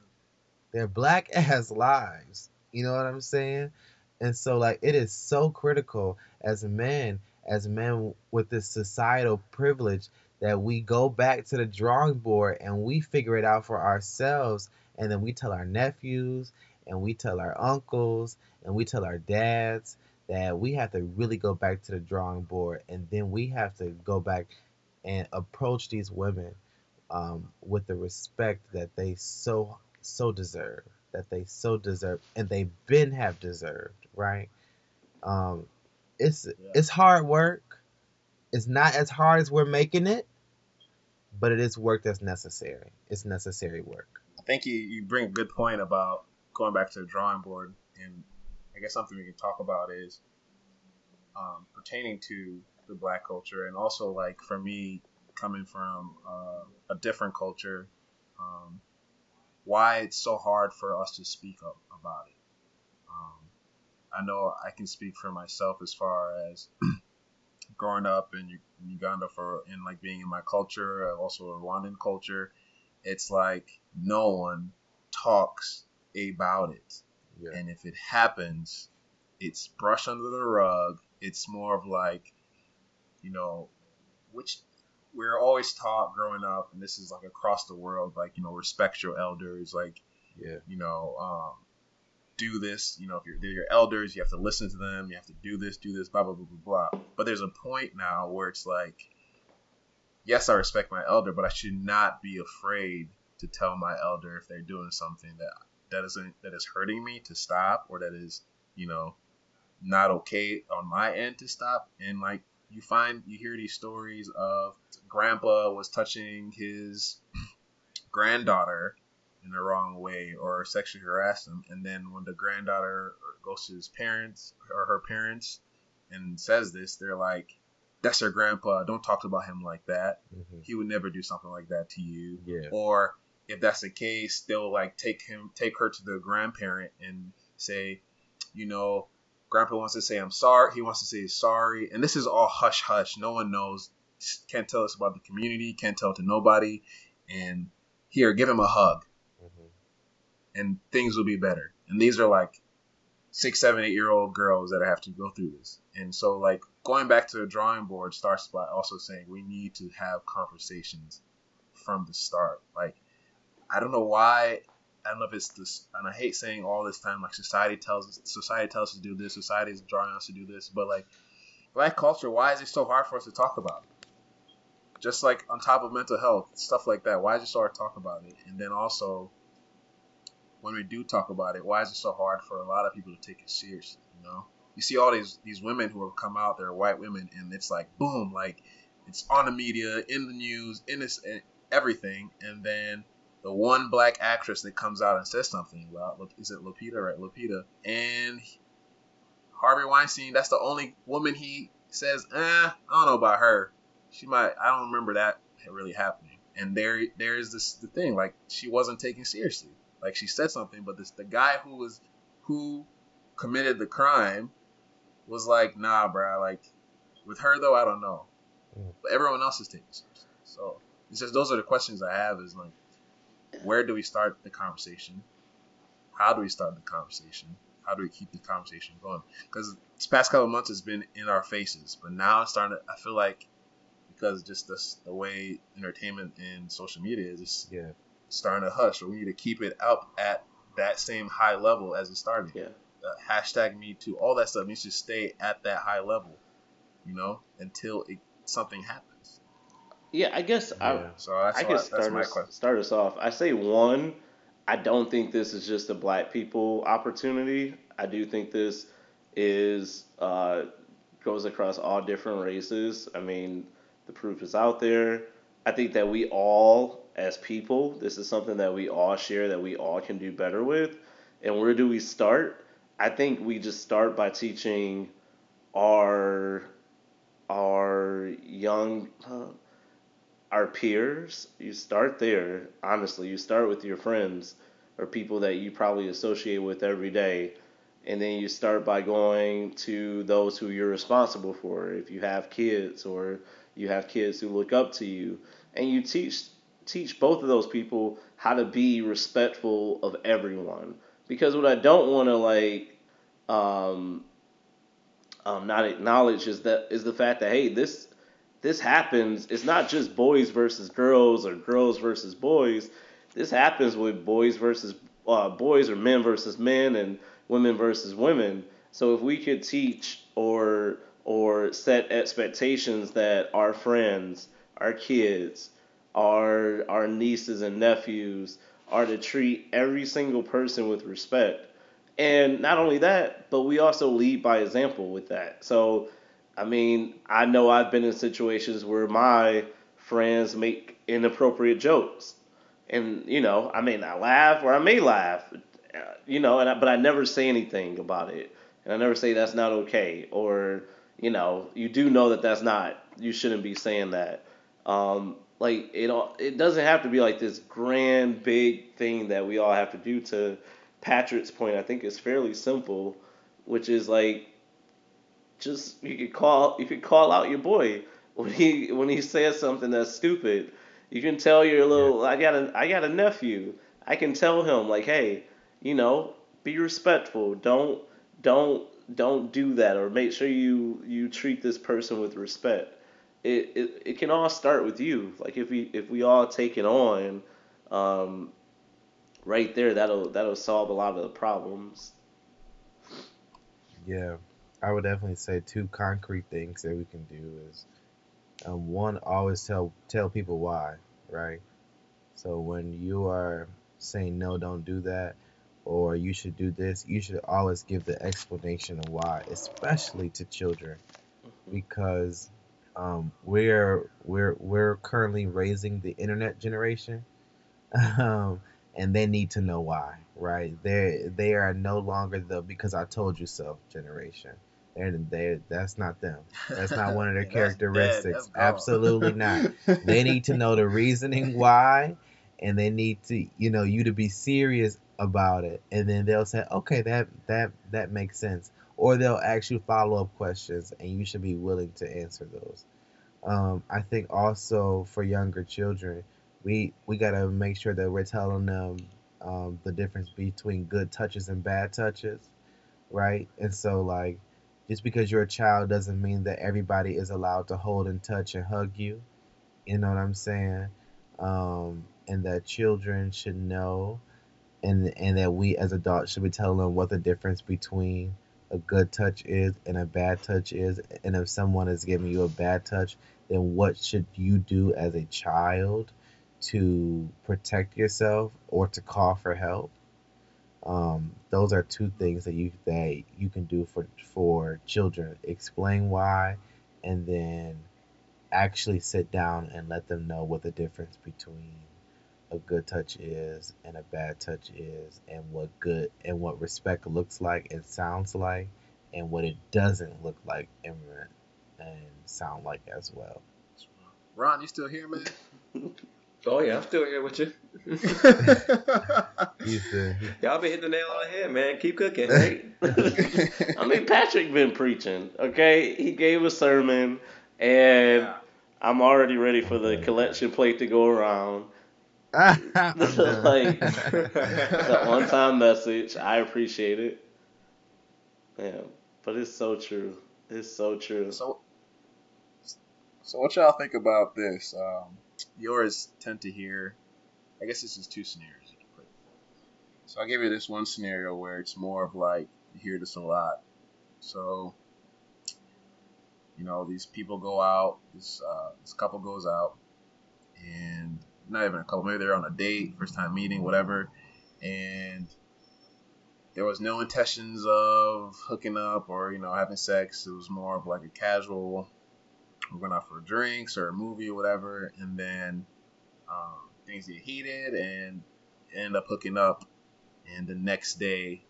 Speaker 8: Their black ass lives. You know what I'm saying? And so like it is so critical as men, as men with this societal privilege that we go back to the drawing board and we figure it out for ourselves and then we tell our nephews and we tell our uncles and we tell our dads that we have to really go back to the drawing board and then we have to go back and approach these women um, with the respect that they so so deserve that they so deserve and they been have deserved right? Um it's it's hard work. It's not as hard as we're making it but it is work that's necessary. It's necessary work.
Speaker 6: I think you, you bring a good point about going back to the drawing board, and I guess something we can talk about is um, pertaining to the black culture, and also like for me coming from uh, a different culture, um, why it's so hard for us to speak up about it. Um, I know I can speak for myself as far as growing up in Uganda for and like being in my culture, also a Rwandan culture. It's like no one talks about it.
Speaker 8: yeah
Speaker 6: And if it happens, it's brushed under the rug. It's more of like, you know, which we're always taught growing up, and this is like across the world, like, you know, respect your elders, like,
Speaker 8: yeah
Speaker 6: you know, um, do this. You know, if you're, they're your elders, you have to listen to them. You have to do this, do this, blah, blah, blah, blah, blah. But there's a point now where it's like, yes, I respect my elder, but I should not be afraid to tell my elder if they're doing something that that isn't that is hurting me to stop or that is you know not okay on my end to stop and like you find you hear these stories of grandpa was touching his granddaughter in the wrong way or sexually harassed him, and then when the granddaughter goes to his parents or her parents and says this, they're like, "That's her grandpa. Don't talk about him like that.
Speaker 8: Mhm.
Speaker 6: He would never do something like that to you."
Speaker 8: Yeah.
Speaker 6: Or if that's the case, they'll like take him, take her to the grandparent and say, you know, grandpa wants to say I'm sorry. He wants to say sorry, and this is all hush hush. No one knows. Can't tell us about the community. Can't tell to nobody. And here, give him a hug,
Speaker 8: Mhm.
Speaker 6: and things will be better. And these are like six, seven, eight year old girls that have to go through this. And so, like going back to the drawing board starts by also saying we need to have conversations from the start. Like I don't know why. I don't know if it's this, and I hate saying all this time. Like society tells us, society tells us to do this, society is drawing us to do this. But like black culture, why is it so hard for us to talk about it? Just like on top of mental health, stuff like that. Why is it so hard to talk about it? And then also, when we do talk about it, why is it so hard for a lot of people to take it seriously? You know, you see all these these women who have come out, they're white women, and it's like boom, like it's on the media, in the news, in this, in everything, and then the one black actress that comes out and says something about is it Lupita right? Lupita. And Harvey Weinstein that's the only woman he says eh I don't know about her. She might I don't remember that really happening. And there there is this the thing like she wasn't taken seriously. Like she said something but this the guy who was who committed the crime was like nah bruh like with her though I don't know.
Speaker 8: Mm.
Speaker 6: but everyone else is taking seriously. So it's just those are the questions I have is like where do we start the conversation? How do we start the conversation? How do we keep the conversation going? Because this past couple months has been in our faces, but now it's starting to. I feel like because just this, the way entertainment and social media is just
Speaker 8: Yeah.
Speaker 6: starting to hush, so we need to keep it up at that same high level as it started.
Speaker 7: Yeah.
Speaker 6: The hashtag Me Too, all that stuff needs to stay at that high level, you know, until it, something happens.
Speaker 7: Yeah, I guess I,
Speaker 8: Yeah.
Speaker 6: So that's,
Speaker 7: I can
Speaker 6: that's
Speaker 7: start
Speaker 6: my
Speaker 7: us,
Speaker 6: question.
Speaker 7: start us off. I say one, I don't think this is just a black people opportunity. I do think this is uh, goes across all different races. I mean, the proof is out there. I think that we all, as people, this is something that we all share that we all can do better with. And where do we start? I think we just start by teaching our our young uh, our peers, you start there. Honestly, you start with your friends or people that you probably associate with every day. And then you start by going to those who you're responsible for. If you have kids or you have kids who look up to you, and you teach teach both of those people how to be respectful of everyone. Because what I don't want to like um, um, not acknowledge is that is the fact that hey this this happens it's not just boys versus girls or girls versus boys. This happens with boys versus uh, boys or men versus men and women versus women. So if we could teach or or set expectations that our friends our kids our our nieces and nephews are to treat every single person with respect. And not only that, but we also lead by example with that. So, I mean, I know I've been in situations where my friends make inappropriate jokes. And, you know, I may not laugh or I may laugh, uh, you know, and I, but I never say anything about it. And I never say that's not okay or, you know, you do know that that's not, you shouldn't be saying that. Um, like it all, it doesn't have to be like this grand big thing that we all have to do to Patrick's point, I think is fairly simple, which is like just you could call you could call out your boy when he when he says something that's stupid. You can tell your little I got a I got a nephew. I can tell him like, hey, you know, be respectful. Don't don't don't do that or make sure you you treat this person with respect. It it, it can all start with you. Like if we if we all take it on, um, right there that'll that'll solve a lot of the problems.
Speaker 8: Yeah, I would definitely say two concrete things that we can do is um, one, always tell tell people why, right? So when you are saying no, don't do that, or you should do this, you should always give the explanation of why, especially to children, because um, we're we're we're currently raising the internet generation, um, and they need to know why, right? They they are no longer the because I told you so generation. They're they that's not them. That's not one of their characteristics. Absolutely not. They need to know the reasoning why, and they need to you know you to be serious about it, and then they'll say, okay, that that that makes sense, or they'll ask you follow up questions, and you should be willing to answer those. Um, I think also for younger children, we we gotta make sure that we're telling them um, the difference between good touches and bad touches, right? And so like, just because you're a child doesn't mean that everybody is allowed to hold and touch and hug you. You know what I'm saying? Um, and that children should know, and and that we as adults should be telling them what the difference between a good touch is and a bad touch is. And if someone is giving you a bad touch, then what should you do as a child to protect yourself or to call for help? Um, those are two things that you that you can do for for children. Explain why, and then actually sit down and let them know what the difference between a good touch is and a bad touch is, and what good and what respect looks like and sounds like, and what it doesn't look like and and sound like as well.
Speaker 6: Ron, you still here, man?
Speaker 5: Oh yeah, I'm still here with you.
Speaker 8: He's the,
Speaker 5: Y'all been hitting the nail on the head, man. Keep cooking, right?
Speaker 7: I mean, Patrick been preaching. Okay, he gave a sermon, and I'm already ready for the collection plate to go around. Like the one time message. I appreciate it. Yeah, but it's so true. It's so true.
Speaker 6: So, so what y'all think about this? Um, you always tend to hear. I guess this is two scenarios you can put. So I'll give you this one scenario where it's more of like you hear this a lot. So, you know, these people go out. This uh, this couple goes out, and not even a couple. Maybe they're on a date, first time meeting, whatever, and there was no intentions of hooking up or you know having sex. It was more of like a casual. We're going out for drinks or a movie or whatever, and then um, things get heated and end up hooking up, and the next day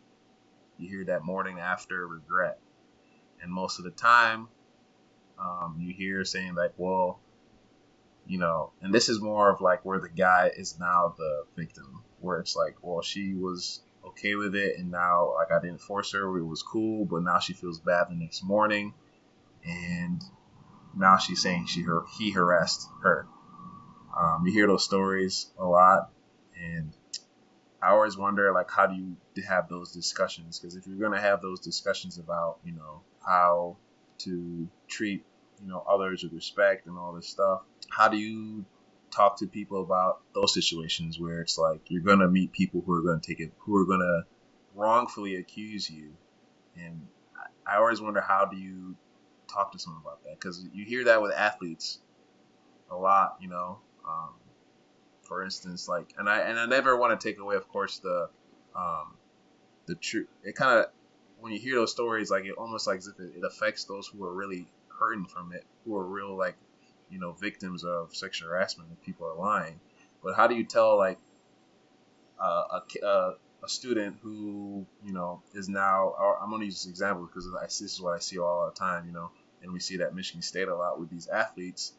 Speaker 6: you hear that morning after regret, and most of the time um, you hear saying like, well, you know, and this is more of like where the guy is now the victim, where it's like, well, she was okay with it, and now like I didn't force her, it was cool, but now she feels bad the next morning, and now she's saying she he harassed her. Um, you hear those stories a lot, and I always wonder like how do you have those discussions? Because if you're gonna have those discussions about you know how to treat you know others with respect and all this stuff, how do you talk to people about those situations where it's like you're gonna meet people who are gonna take it who are gonna wrongfully accuse you, and I always wonder how do you talk to someone about that because you hear that with athletes a lot, you know. Um, for instance, like, and I and I never want to take away, of course, the um, the truth. It kind of when you hear those stories, like it almost like as if it, it affects those who are really hurting from it, who are real like you know victims of sexual harassment if people are lying. But how do you tell like uh, a uh, a student who you know is now I'm going to use this example because this is what I see all the time, you know, and we see that Michigan State a lot with these athletes.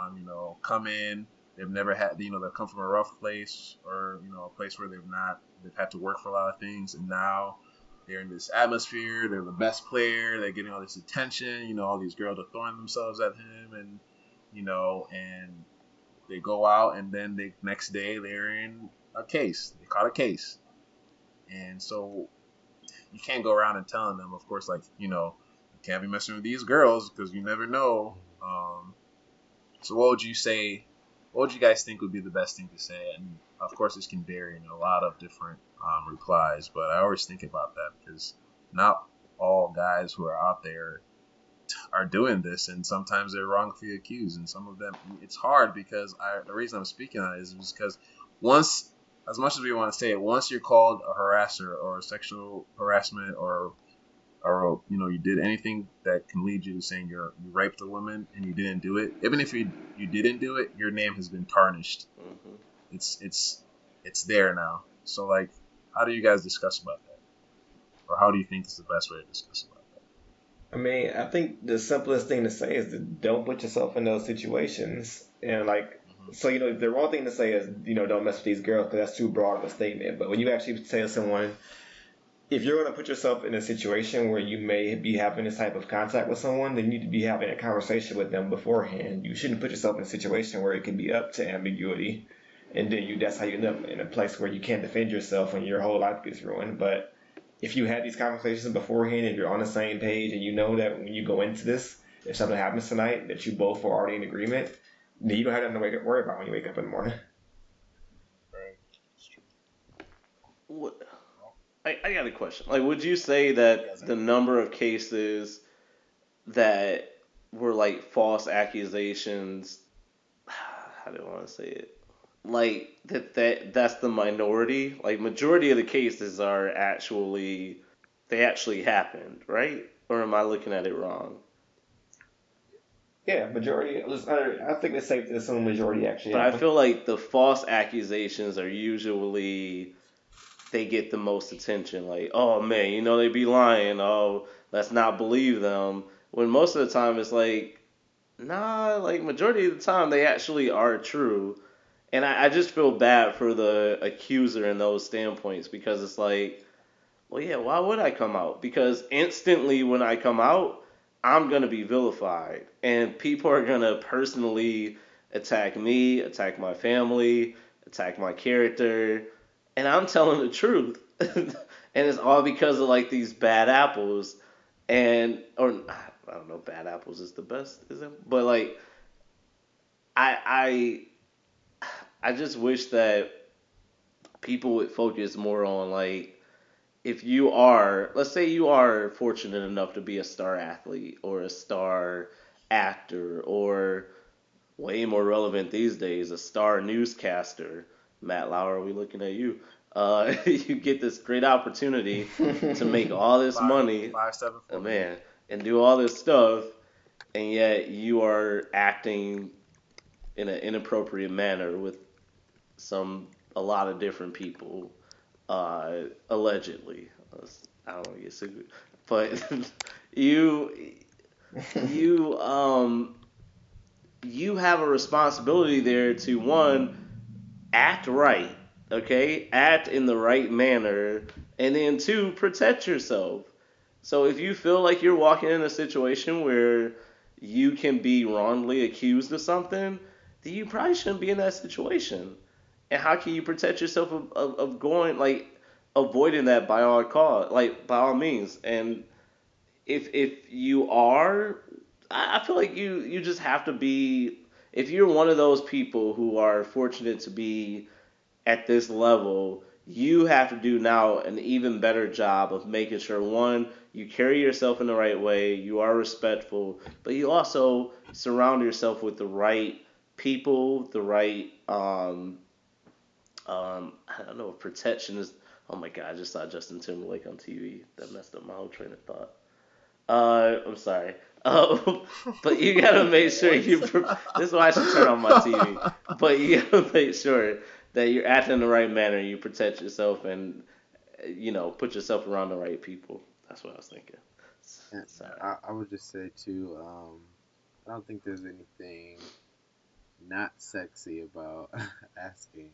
Speaker 6: Um, you know, come in, they've never had, you know, they've come from a rough place or you know a place where they've not, they've had to work for a lot of things, and now they're in this atmosphere. They're the best player. They're getting all this attention. You know, all these girls are throwing themselves at him, and you know, and they go out, and then the next day they're in a case. They caught a case, and so you can't go around and telling them, of course, like you know, you can't be messing with these girls because you never know. Um, so what would you say? What would you guys think would be the best thing to say? And of course, this can vary in a lot of different um, replies, but I always think about that because not all guys who are out there are doing this, and sometimes they're wrongfully accused, and some of them it's hard because I, the reason I'm speaking on it is because once, as much as we want to say it, once you're called a harasser or sexual harassment or or you know you did anything that can lead you to saying you're you raped a woman and you didn't do it, even if you you didn't do it, your name has been tarnished.
Speaker 7: Mhm.
Speaker 6: It's it's it's there now. So like, how do you guys discuss about that, or how do you think is the best way to discuss about that?
Speaker 5: I mean, I think the simplest thing to say is to don't put yourself in those situations. And like, Mm-hmm. so you know, the wrong thing to say is you know don't mess with these girls because that's too broad of a statement. But when you actually say to someone, if you're going to put yourself in a situation where you may be having this type of contact with someone, then you need to be having a conversation with them beforehand. You shouldn't put yourself in a situation where it can be up to ambiguity, and then you that's how you end up in a place where you can't defend yourself and your whole life gets ruined. But if you had these conversations beforehand and you're on the same page and you know that when you go into this, if something happens tonight, that you both are already in agreement, you don't have nothing to wake up, worry about when you wake up in the morning.
Speaker 7: What? I, I got a question. Like, would you say that the number of cases that were like false accusations? How do I want to say it? Like that that that's the minority. Like majority of the cases are actually they actually happened, right? Or am I looking at it wrong?
Speaker 5: Yeah, majority. I think it's safe to assume majority actually.
Speaker 7: But I feel like the false accusations are usually they get the most attention. Like, oh man, you know they be lying. Oh, let's not believe them. When most of the time it's like, nah, like majority of the time they actually are true. And I, I just feel bad for the accuser in those standpoints because it's like, well, yeah, why would I come out? Because instantly when I come out, I'm gonna be vilified, and people are gonna personally attack me, attack my family, attack my character, and I'm telling the truth. and it's all because of like these bad apples, and or I don't know, bad apples is the best, is it? But like, I I I just wish that people would focus more on like if you are, let's say you are fortunate enough to be a star athlete or a star actor or way more relevant these days, a star newscaster. Matt Lauer, we looking at you. Uh, you get this great opportunity to make all this
Speaker 6: Five-
Speaker 7: money,
Speaker 6: five seven
Speaker 7: oh,
Speaker 6: four.
Speaker 7: man, and do all this stuff, and yet you are acting in an inappropriate manner with some a lot of different people, uh, allegedly. I don't want to get sued, but you you um you have a responsibility there to one act right, okay, act in the right manner, and then two protect yourself. So if you feel like you're walking in a situation where you can be wrongly accused of something, then you probably shouldn't be in that situation. And how can you protect yourself of, of, of going like avoiding that by all cause, like by all means? And if if you are, I feel like you you just have to be. If you're one of those people who are fortunate to be at this level, you have to do now an even better job of making sure one, you carry yourself in the right way, you are respectful, but you also surround yourself with the right people, the right um um I don't know if protection is oh my god, I just saw Justin Timberlake on TV. That messed up my whole train of thought. Uh, I'm sorry. Um, but you gotta make sure you. Pre- this is why I should turn on my TV. But you gotta make sure that you're acting in the right manner. You protect yourself and uh, you know put yourself around the right people. That's what I was thinking. Sorry.
Speaker 8: I, I would just say too, um, I don't think there's anything not sexy about asking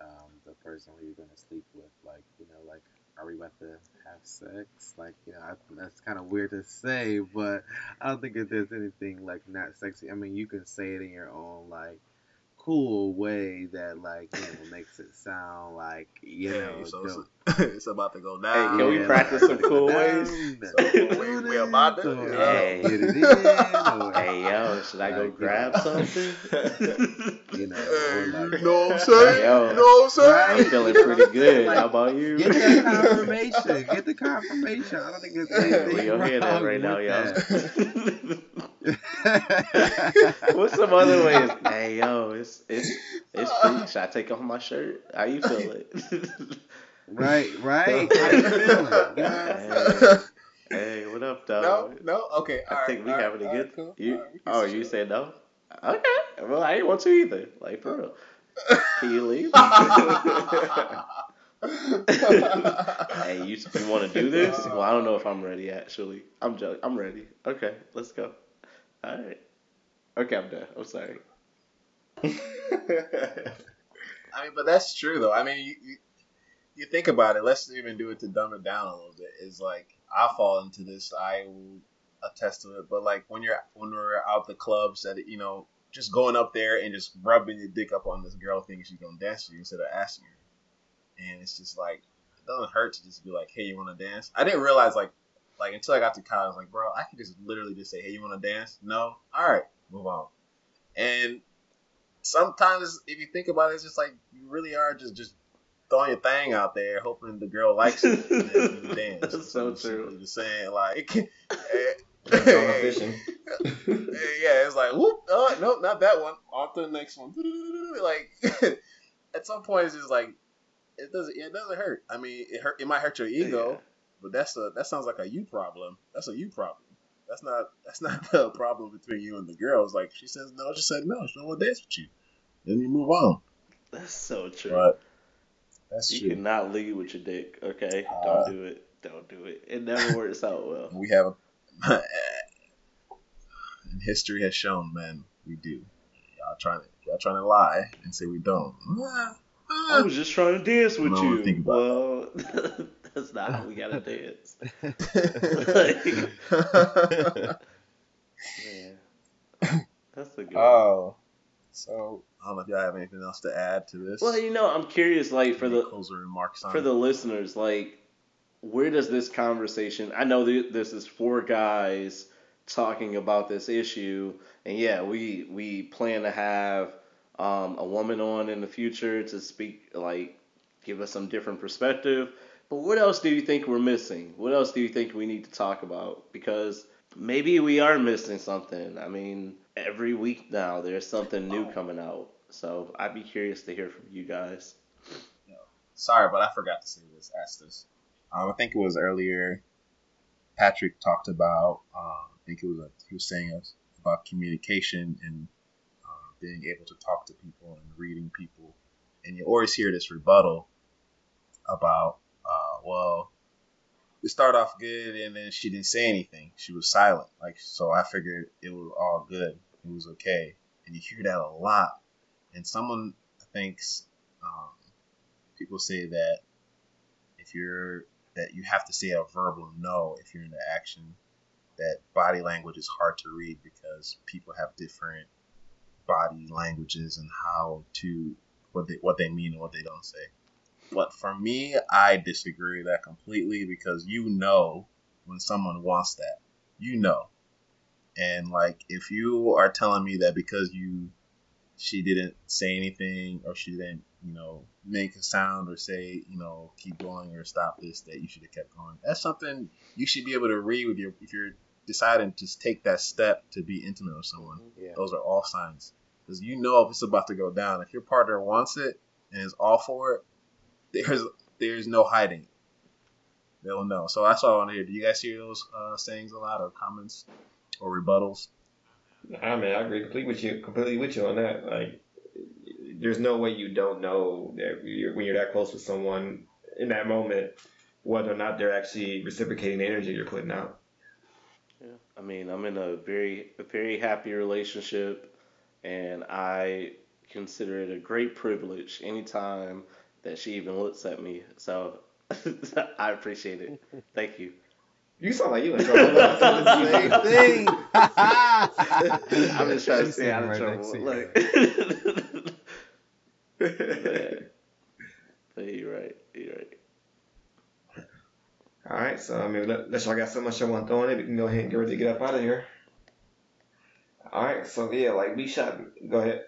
Speaker 8: um, the person who you're gonna sleep with, like you know, like are we about to have sex? Like you know, I, that's kind of weird to say, but I don't think that there's anything like not sexy. I mean, you can say it in your own like cool way that like you know makes it sound like you know
Speaker 6: so
Speaker 8: dope.
Speaker 6: it's, it's about to go down.
Speaker 7: can we
Speaker 8: Yeah,
Speaker 7: practice
Speaker 8: like,
Speaker 7: some cool ways?
Speaker 8: down,
Speaker 6: we- we about to-
Speaker 8: or,
Speaker 7: Hey.
Speaker 8: Uh, get it in, or,
Speaker 7: Hey yo, should I go
Speaker 8: Like,
Speaker 7: grab something?
Speaker 8: you know,
Speaker 6: Hey,
Speaker 8: like,
Speaker 6: you know what I'm saying?
Speaker 7: Yo.
Speaker 6: You know what I'm saying?
Speaker 7: I'm feeling pretty good. How about you?
Speaker 8: Get the confirmation. Get the confirmation. I don't think there's anything
Speaker 7: we gonna hear that
Speaker 8: wrong
Speaker 7: right now,
Speaker 8: with
Speaker 7: y'all.
Speaker 8: That.
Speaker 7: What's some other ways? Hey yo, it's it's it's free. Should I take off my shirt? How you feel it?
Speaker 8: right, right. How you feeling? You know what I'm saying?
Speaker 7: Hey, Hey, what up,
Speaker 6: No,
Speaker 7: dog?
Speaker 6: no. No. Okay.
Speaker 7: I
Speaker 6: all
Speaker 7: think we
Speaker 6: all
Speaker 7: having
Speaker 6: right,
Speaker 7: a good.
Speaker 6: right, cool.
Speaker 7: You,
Speaker 6: All right,
Speaker 7: oh, you
Speaker 6: it.
Speaker 7: said no? Okay. Well, I didn't want to either. Like for real. Can you leave? hey, you, you want to do this? Well, I don't know if I'm ready. Actually, I'm joking. I'm ready. Okay, let's go. All right. Okay, I'm done. I'm sorry.
Speaker 6: I mean, but that's true though. I mean, you, you you think about it. Let's even do it to dumb it down a little bit. Is like I fall into this. I will attest to it. But like when you're when we're out the clubs, that you know, just going up there and just rubbing your dick up on this girl thinking she's gonna dance with you instead of asking her, and it's just like it doesn't hurt to just be like, hey, you want to dance? I didn't realize like like until I got to college, like, bro, I could just literally just say, hey, you want to dance? No, all right, move on. And sometimes if you think about it, it's just like you really are just just throwing your thing out there, hoping the girl likes it and then you dance.
Speaker 7: That's so
Speaker 6: of
Speaker 7: true.
Speaker 6: Just saying like, yeah, it's like whoop, uh, oh no, not that one. On to the next one. Like at some point, it's just like it doesn't. It doesn't hurt. I mean, it hurt. It might hurt your ego. But that's a that sounds like a you problem. That's a you problem. That's not that's not the problem between you and the girl. It's like she says no, she said no. She don't want to dance with you. Then you move on.
Speaker 7: That's so true.
Speaker 6: But that's
Speaker 7: you
Speaker 6: true.
Speaker 7: cannot lead with your dick. Okay,
Speaker 6: Uh,
Speaker 7: don't do it. Don't do it. It never works out well.
Speaker 6: We have a and history has shown, man, we do. Y'all trying to y'all trying to lie and say we don't.
Speaker 7: I was just trying to dance with you.
Speaker 6: think about
Speaker 7: well, that's not how we gotta dance. Yeah, that's a good. one.
Speaker 6: oh, so I don't know if y'all have anything else to add to this.
Speaker 7: Well, you know, I'm curious, like for
Speaker 6: Any
Speaker 7: the
Speaker 6: closer remarks on
Speaker 7: for
Speaker 6: it?
Speaker 7: the listeners, like where does this conversation? I know that this is four guys talking about this issue, and yeah, we we plan to have um, a woman on in the future to speak, like give us some different perspective. But what else do you think we're missing? What else do you think we need to talk about? Because maybe we are missing something. I mean, every week now there's something new coming out. So I'd be curious to hear from you guys.
Speaker 6: Sorry, but I forgot to say this. Ask this. Um, I think it was earlier. Patrick talked about. Um, I think it was a, he was saying about communication and uh, being able to talk to people and reading people, and you always hear this rebuttal about, well, we start off good and then she didn't say anything. She was silent. Like so, I figured it was all good. It was okay, and you hear that a lot. And someone thinks um, people say that if you're that you have to say a verbal no if you're in the action that body language is hard to read because people have different body languages and how to what they what they mean and what they don't say but for me i disagree with that completely because you know when someone wants that. You know. And like if you are telling me that because you she didn't say anything or she didn't you know make a sound or say you know keep going or stop this that you should have kept going that's something you should be able to read with your if you're deciding to take that step to be intimate with someone
Speaker 8: Yeah.
Speaker 6: those are all signs. Because you know if it's about to go down. If your partner wants it and is all for it there's there's no hiding they'll know so that's all i want to hear do you guys hear those uh, sayings a lot or comments or rebuttals
Speaker 5: I mean, I agree completely with you. Completely with you on that. Like, there's no way you don't know that you're, when you're that close with someone in that moment, whether or not they're actually reciprocating the energy you're putting out.
Speaker 7: Yeah, I mean, I'm in a very, a very happy relationship, and I consider it a great privilege anytime that she even looks at me. So I appreciate it. Thank you.
Speaker 5: You sound like you in trouble. I the same
Speaker 8: thing.
Speaker 7: I'm just trying to stay out of
Speaker 8: sitting right next
Speaker 7: trouble.
Speaker 8: to.
Speaker 7: Like, yeah. But you're right. You're right.
Speaker 5: All right, so I mean, let- unless y'all got so much y'all want to throw in it, we can go ahead and get ready to get up out of here. All right, so yeah, like B Shock, go ahead.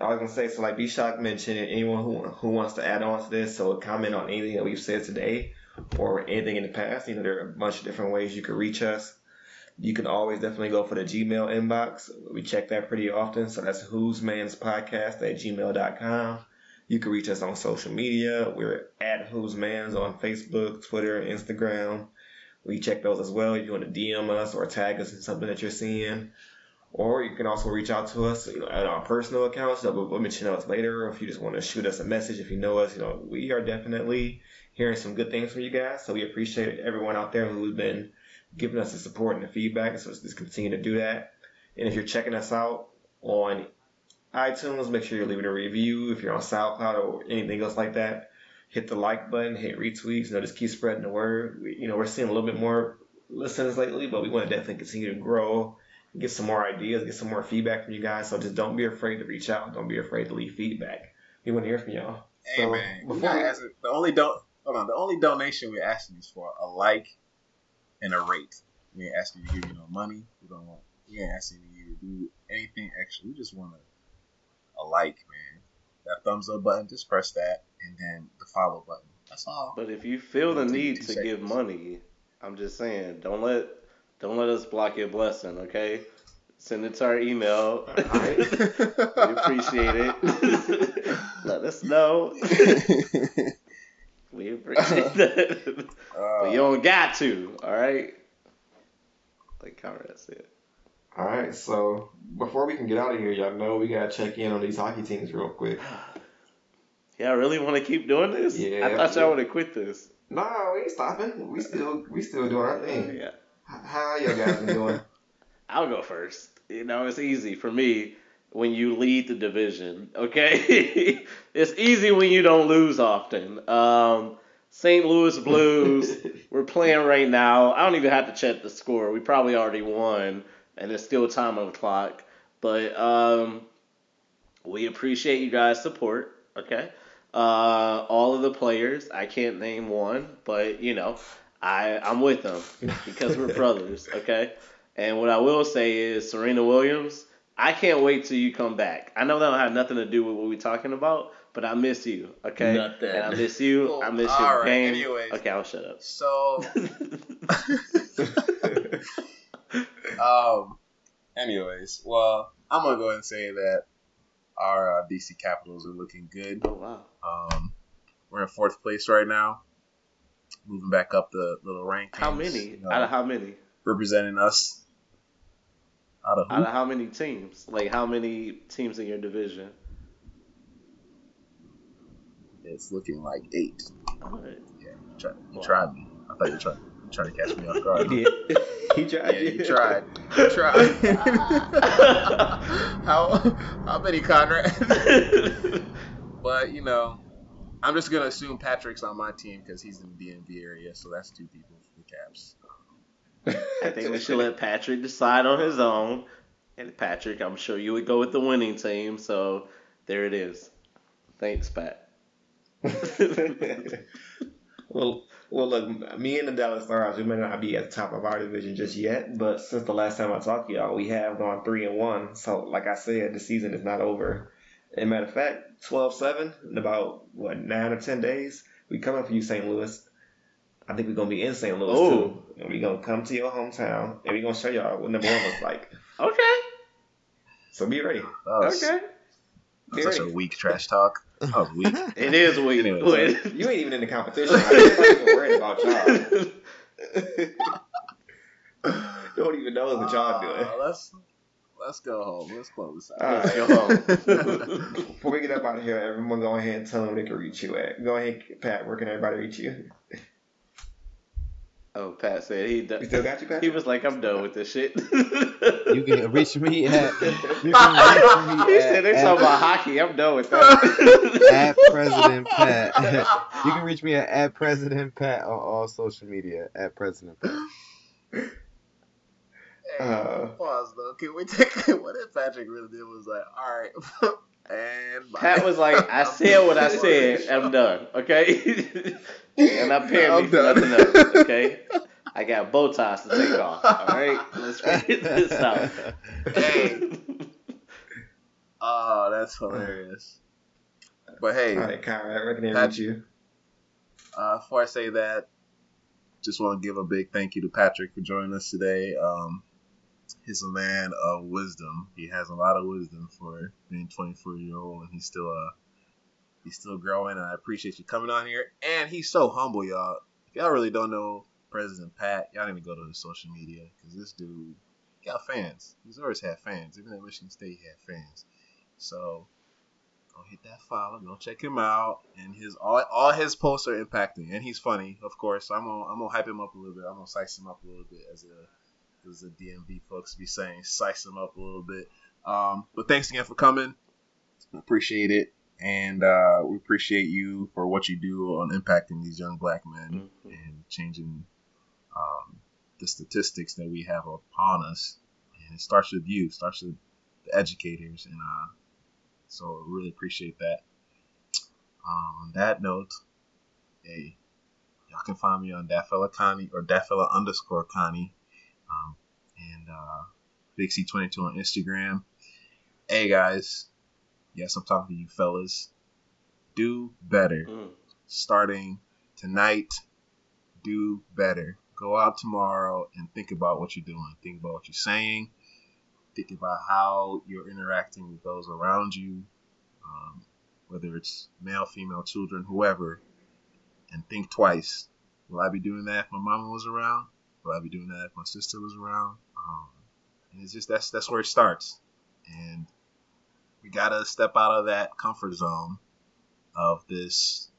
Speaker 5: I was gonna say, so like B Shock mentioned, anyone who who wants to add on to this, so comment on anything that we've said today or anything in the past. You know, there are a bunch of different ways you could reach us. You can always definitely go for the Gmail inbox. We check that pretty often. So that's who's man's podcast at gmail.com. You can reach us on social media. We're at Who's Man's on Facebook, Twitter, Instagram. We check those as well. If you want to DM us or tag us in something that you're seeing, or you can also reach out to us you know, at our personal accounts. that We'll, we'll mention those later. If you just want to shoot us a message, if you know us, you know we are definitely hearing some good things from you guys. So we appreciate everyone out there who's been giving us the support and the feedback. So just continue to do that. And if you're checking us out on iTunes, make sure you're leaving a review. If you're on SoundCloud or anything else like that, hit the like button, hit retweets. You know, just keep spreading the word. We, you know, we're seeing a little bit more listeners lately, but we want to definitely continue to grow, get some more ideas, get some more feedback from you guys. So just don't be afraid to reach out. Don't be afraid to leave feedback. We want to hear from y'all.
Speaker 6: Hey
Speaker 5: So,
Speaker 6: man, we
Speaker 5: before
Speaker 6: not
Speaker 5: we-
Speaker 6: asking- the only don hold on, the only donation we're asking is for a like and a rate. We ain't asking you to give you no money. We don't want. We ain't asking you to do anything extra. We just want a, a like, man. That thumbs up button, just press that, and then the follow button. That's all.
Speaker 7: But if you feel the need
Speaker 6: two
Speaker 7: to give money, I'm just saying, don't let don't let us block your blessing, okay? Send it to our email.
Speaker 5: Alright.
Speaker 7: we appreciate it. let us know. We appreciate that.
Speaker 6: Uh,
Speaker 7: but you don't got to, alright? Like Conrad said.
Speaker 5: All right. So before we can get out of here, y'all know we gotta check in on these hockey teams real quick.
Speaker 7: Yeah, I really want to keep doing this?
Speaker 5: Yeah.
Speaker 7: I thought y'all would have quit this.
Speaker 5: No, we ain't stopping. We still we still doing our thing.
Speaker 7: Yeah.
Speaker 5: How y'all guys been doing?
Speaker 7: I'll go first. You know, it's easy for me when you lead the division. Okay, it's easy when you don't lose often. Um, St. Louis Blues, we're playing right now. I don't even have to check the score. We probably already won, and it's still time on the clock. But um, we appreciate you guys' support. Okay, uh, all of the players. I can't name one, but you know, I I'm with them because we're brothers. Okay. And what I will say is, Serena Williams, I can't wait till you come back. I know that don't have nothing to do with what we're talking about, but I miss you, okay?
Speaker 6: Nothing.
Speaker 7: And I miss you. I miss
Speaker 6: All
Speaker 7: your
Speaker 6: right,
Speaker 7: game.
Speaker 6: anyways.
Speaker 7: Okay, I'll shut up.
Speaker 6: So, um, anyways, well, I'm gonna go ahead and say that our uh, DC Capitals are looking good.
Speaker 7: oh wow.
Speaker 6: Um, we're in fourth place right now, moving back up the little rankings.
Speaker 7: How many?
Speaker 6: you know,
Speaker 7: Out of how many?
Speaker 6: representing us? Out of who?
Speaker 7: Out of how many teams? Like how many teams in your division?
Speaker 6: It's looking like eight.
Speaker 7: All right.
Speaker 6: Yeah, you tried, you
Speaker 7: Wow.
Speaker 6: tried me. I thought you were trying, to catch me off guard.
Speaker 5: He did. He tried.
Speaker 6: Yeah, you tried. You tried. how how many Conrad? but you know, I'm just gonna assume Patrick's on my team because he's in the DMV area, so that's two people for the Caps.
Speaker 7: I think we should let Patrick decide on his own. And Patrick, I'm sure you would go with the winning team, so there it is. Thanks, Pat.
Speaker 5: well, well, look, me and the Dallas Stars, we may not be at the top of our division just yet, but since the last time I talked to y'all, we have gone three and one. So, like I said, the season is not over. And matter of fact, 12-7 in about what nine or ten days, we coming for you, St. Louis. I think we're gonna be in St. Louis
Speaker 7: Oh.
Speaker 5: too, and we're gonna come to your hometown, and we're gonna show y'all what number one looks like.
Speaker 7: Okay.
Speaker 5: So be ready.
Speaker 7: Okay.
Speaker 5: Be
Speaker 6: such a weak trash talk. That was weak.
Speaker 7: It is weak.
Speaker 6: Anyways.
Speaker 5: You ain't even in the competition. I'm not even worried about y'all. Don't even know what y'all doing.
Speaker 6: Uh, let's let's go home. Let's close this out.
Speaker 5: All right.
Speaker 7: Go home.
Speaker 5: Before we get up out of here, everyone go ahead and tell them they can reach you at. Go ahead, Pat. Where can everybody reach you?
Speaker 7: oh, Pat said he
Speaker 5: We
Speaker 7: done.
Speaker 5: still got you, Pat?
Speaker 7: He was like, I'm done with this shit.
Speaker 8: You can reach me at you can reach me
Speaker 7: he
Speaker 8: at,
Speaker 7: said they're talking about hockey. I'm done with that.
Speaker 8: at President Pat. you can reach me at, at President Pat on all social media. At President Pat.
Speaker 6: Hey,
Speaker 5: Uh,
Speaker 6: pause though. Can we take what if Patrick really did was like, all right, and bye.
Speaker 7: Pat was like, I said what I said. I'm done. Okay. and not paying me
Speaker 6: I'm
Speaker 7: for
Speaker 6: done.
Speaker 7: nothing else. Okay. I got bow ties to take off. All right. Let's figure this out.
Speaker 6: Hey. Oh, that's hilarious. But hey,
Speaker 5: all right, Conrad. I can they
Speaker 6: Pat-
Speaker 5: you?
Speaker 6: uh, before I say that, just want to give a big thank you to Patrick for joining us today. Um, he's a man of wisdom. He has a lot of wisdom for being 24 year old, and he's still uh he's still growing. And I appreciate you coming on here. And he's so humble, y'all. If y'all really don't know President Pat. Y'all need to go to his social media because this dude got fans. He's always had fans. Even at Michigan State, he had fans. So go hit that follow. Go check him out. And his all all his posts are impacting, and he's funny, of course. So I'm gonna I'm gonna hype him up a little bit. I'm gonna size him up a little bit as a as the DMV folks be saying, size them up a little bit. Um, but thanks again for coming. Appreciate it. And uh, we appreciate you for what you do on impacting these young black men
Speaker 7: Mhm.
Speaker 6: and changing um, the statistics that we have upon us. And it starts with you, starts with the educators. And uh, so really appreciate that. Um, on that note, hey, y'all can find me on that fella Connie or that fella underscore Connie. Um, and uh, Big C22 on Instagram. Hey guys, yes, I'm talking to you fellas. Do better.
Speaker 7: Mm.
Speaker 6: Starting tonight, do better. Go out tomorrow and think about what you're doing. Think about what you're saying. Think about how you're interacting with those around you, um, whether it's male, female, children, whoever. And think twice. Will I be doing that if my mama was around? Will I be doing that if my sister was around? Um, and it's just that's that's where it starts. And we gotta step out of that comfort zone of this,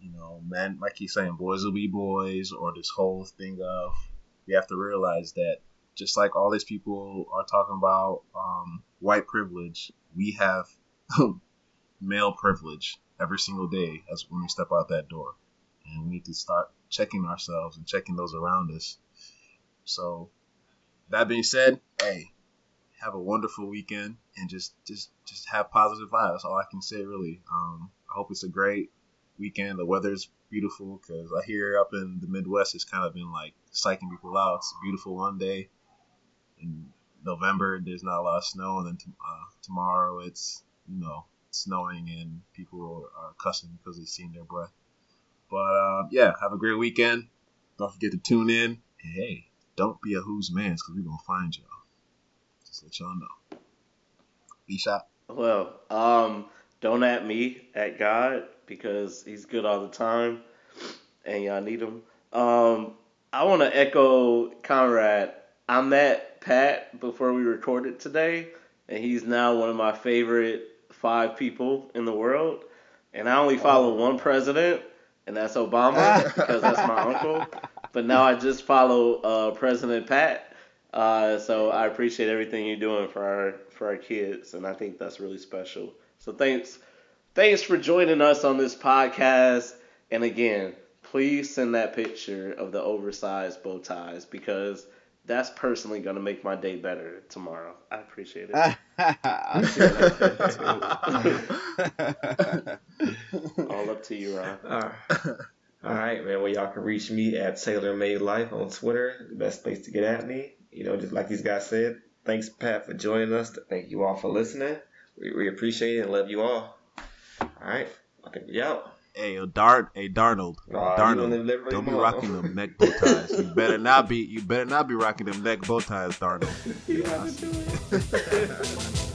Speaker 6: you know, men like he's saying, boys will be boys, or this whole thing of we have to realize that just like all these people are talking about um, white privilege, we have male privilege every single day as when we step out that door, and we need to start checking ourselves and checking those around us. So, that being said, hey, have a wonderful weekend and just just just have positive vibes. That's all I can say really. Um, I hope it's a great weekend. The weather's beautiful because I hear up in the Midwest it's kind of been like psyching people out. It's beautiful one day in November. There's not a lot of snow, and then t- uh, tomorrow it's you know snowing and people are cussing because they've seen their breath. But uh, yeah, have a great weekend. Don't forget to tune in. Hey, don't be a who's man's because we're gonna find y'all. Just let y'all know. B Shock.
Speaker 7: Well, um, don't at me, at God, because he's good all the time, and y'all need him. Um, I want to echo Conrad. I met Pat before we recorded today, and he's now one of my favorite five people in the world. And I only follow one president, and that's Obama, because that's my uncle. But now I just follow uh, President Pat. Uh, so I appreciate everything you're doing for our for our kids, and I think that's really special. So thanks, thanks for joining us on this podcast. And again, please send that picture of the oversized bow ties because that's personally gonna make my day better tomorrow. I appreciate it.
Speaker 8: I'll share that.
Speaker 7: All up to you, Ron.
Speaker 5: All right. All right, man. Well, y'all can reach me at Taylor Made Life on Twitter. The best place to get at me. You know, just like these guys said. Thanks, Pat, for joining us. Thank you all for listening. We, we appreciate it and love you all. All right. I think we out.
Speaker 6: Hey, yo, Dart, hey Darnold,
Speaker 5: Aw,
Speaker 6: Darnold, don't be rocking them neck bow ties. You better not be. You better not be rocking them neck bow ties, Darnold.
Speaker 5: You have to do it.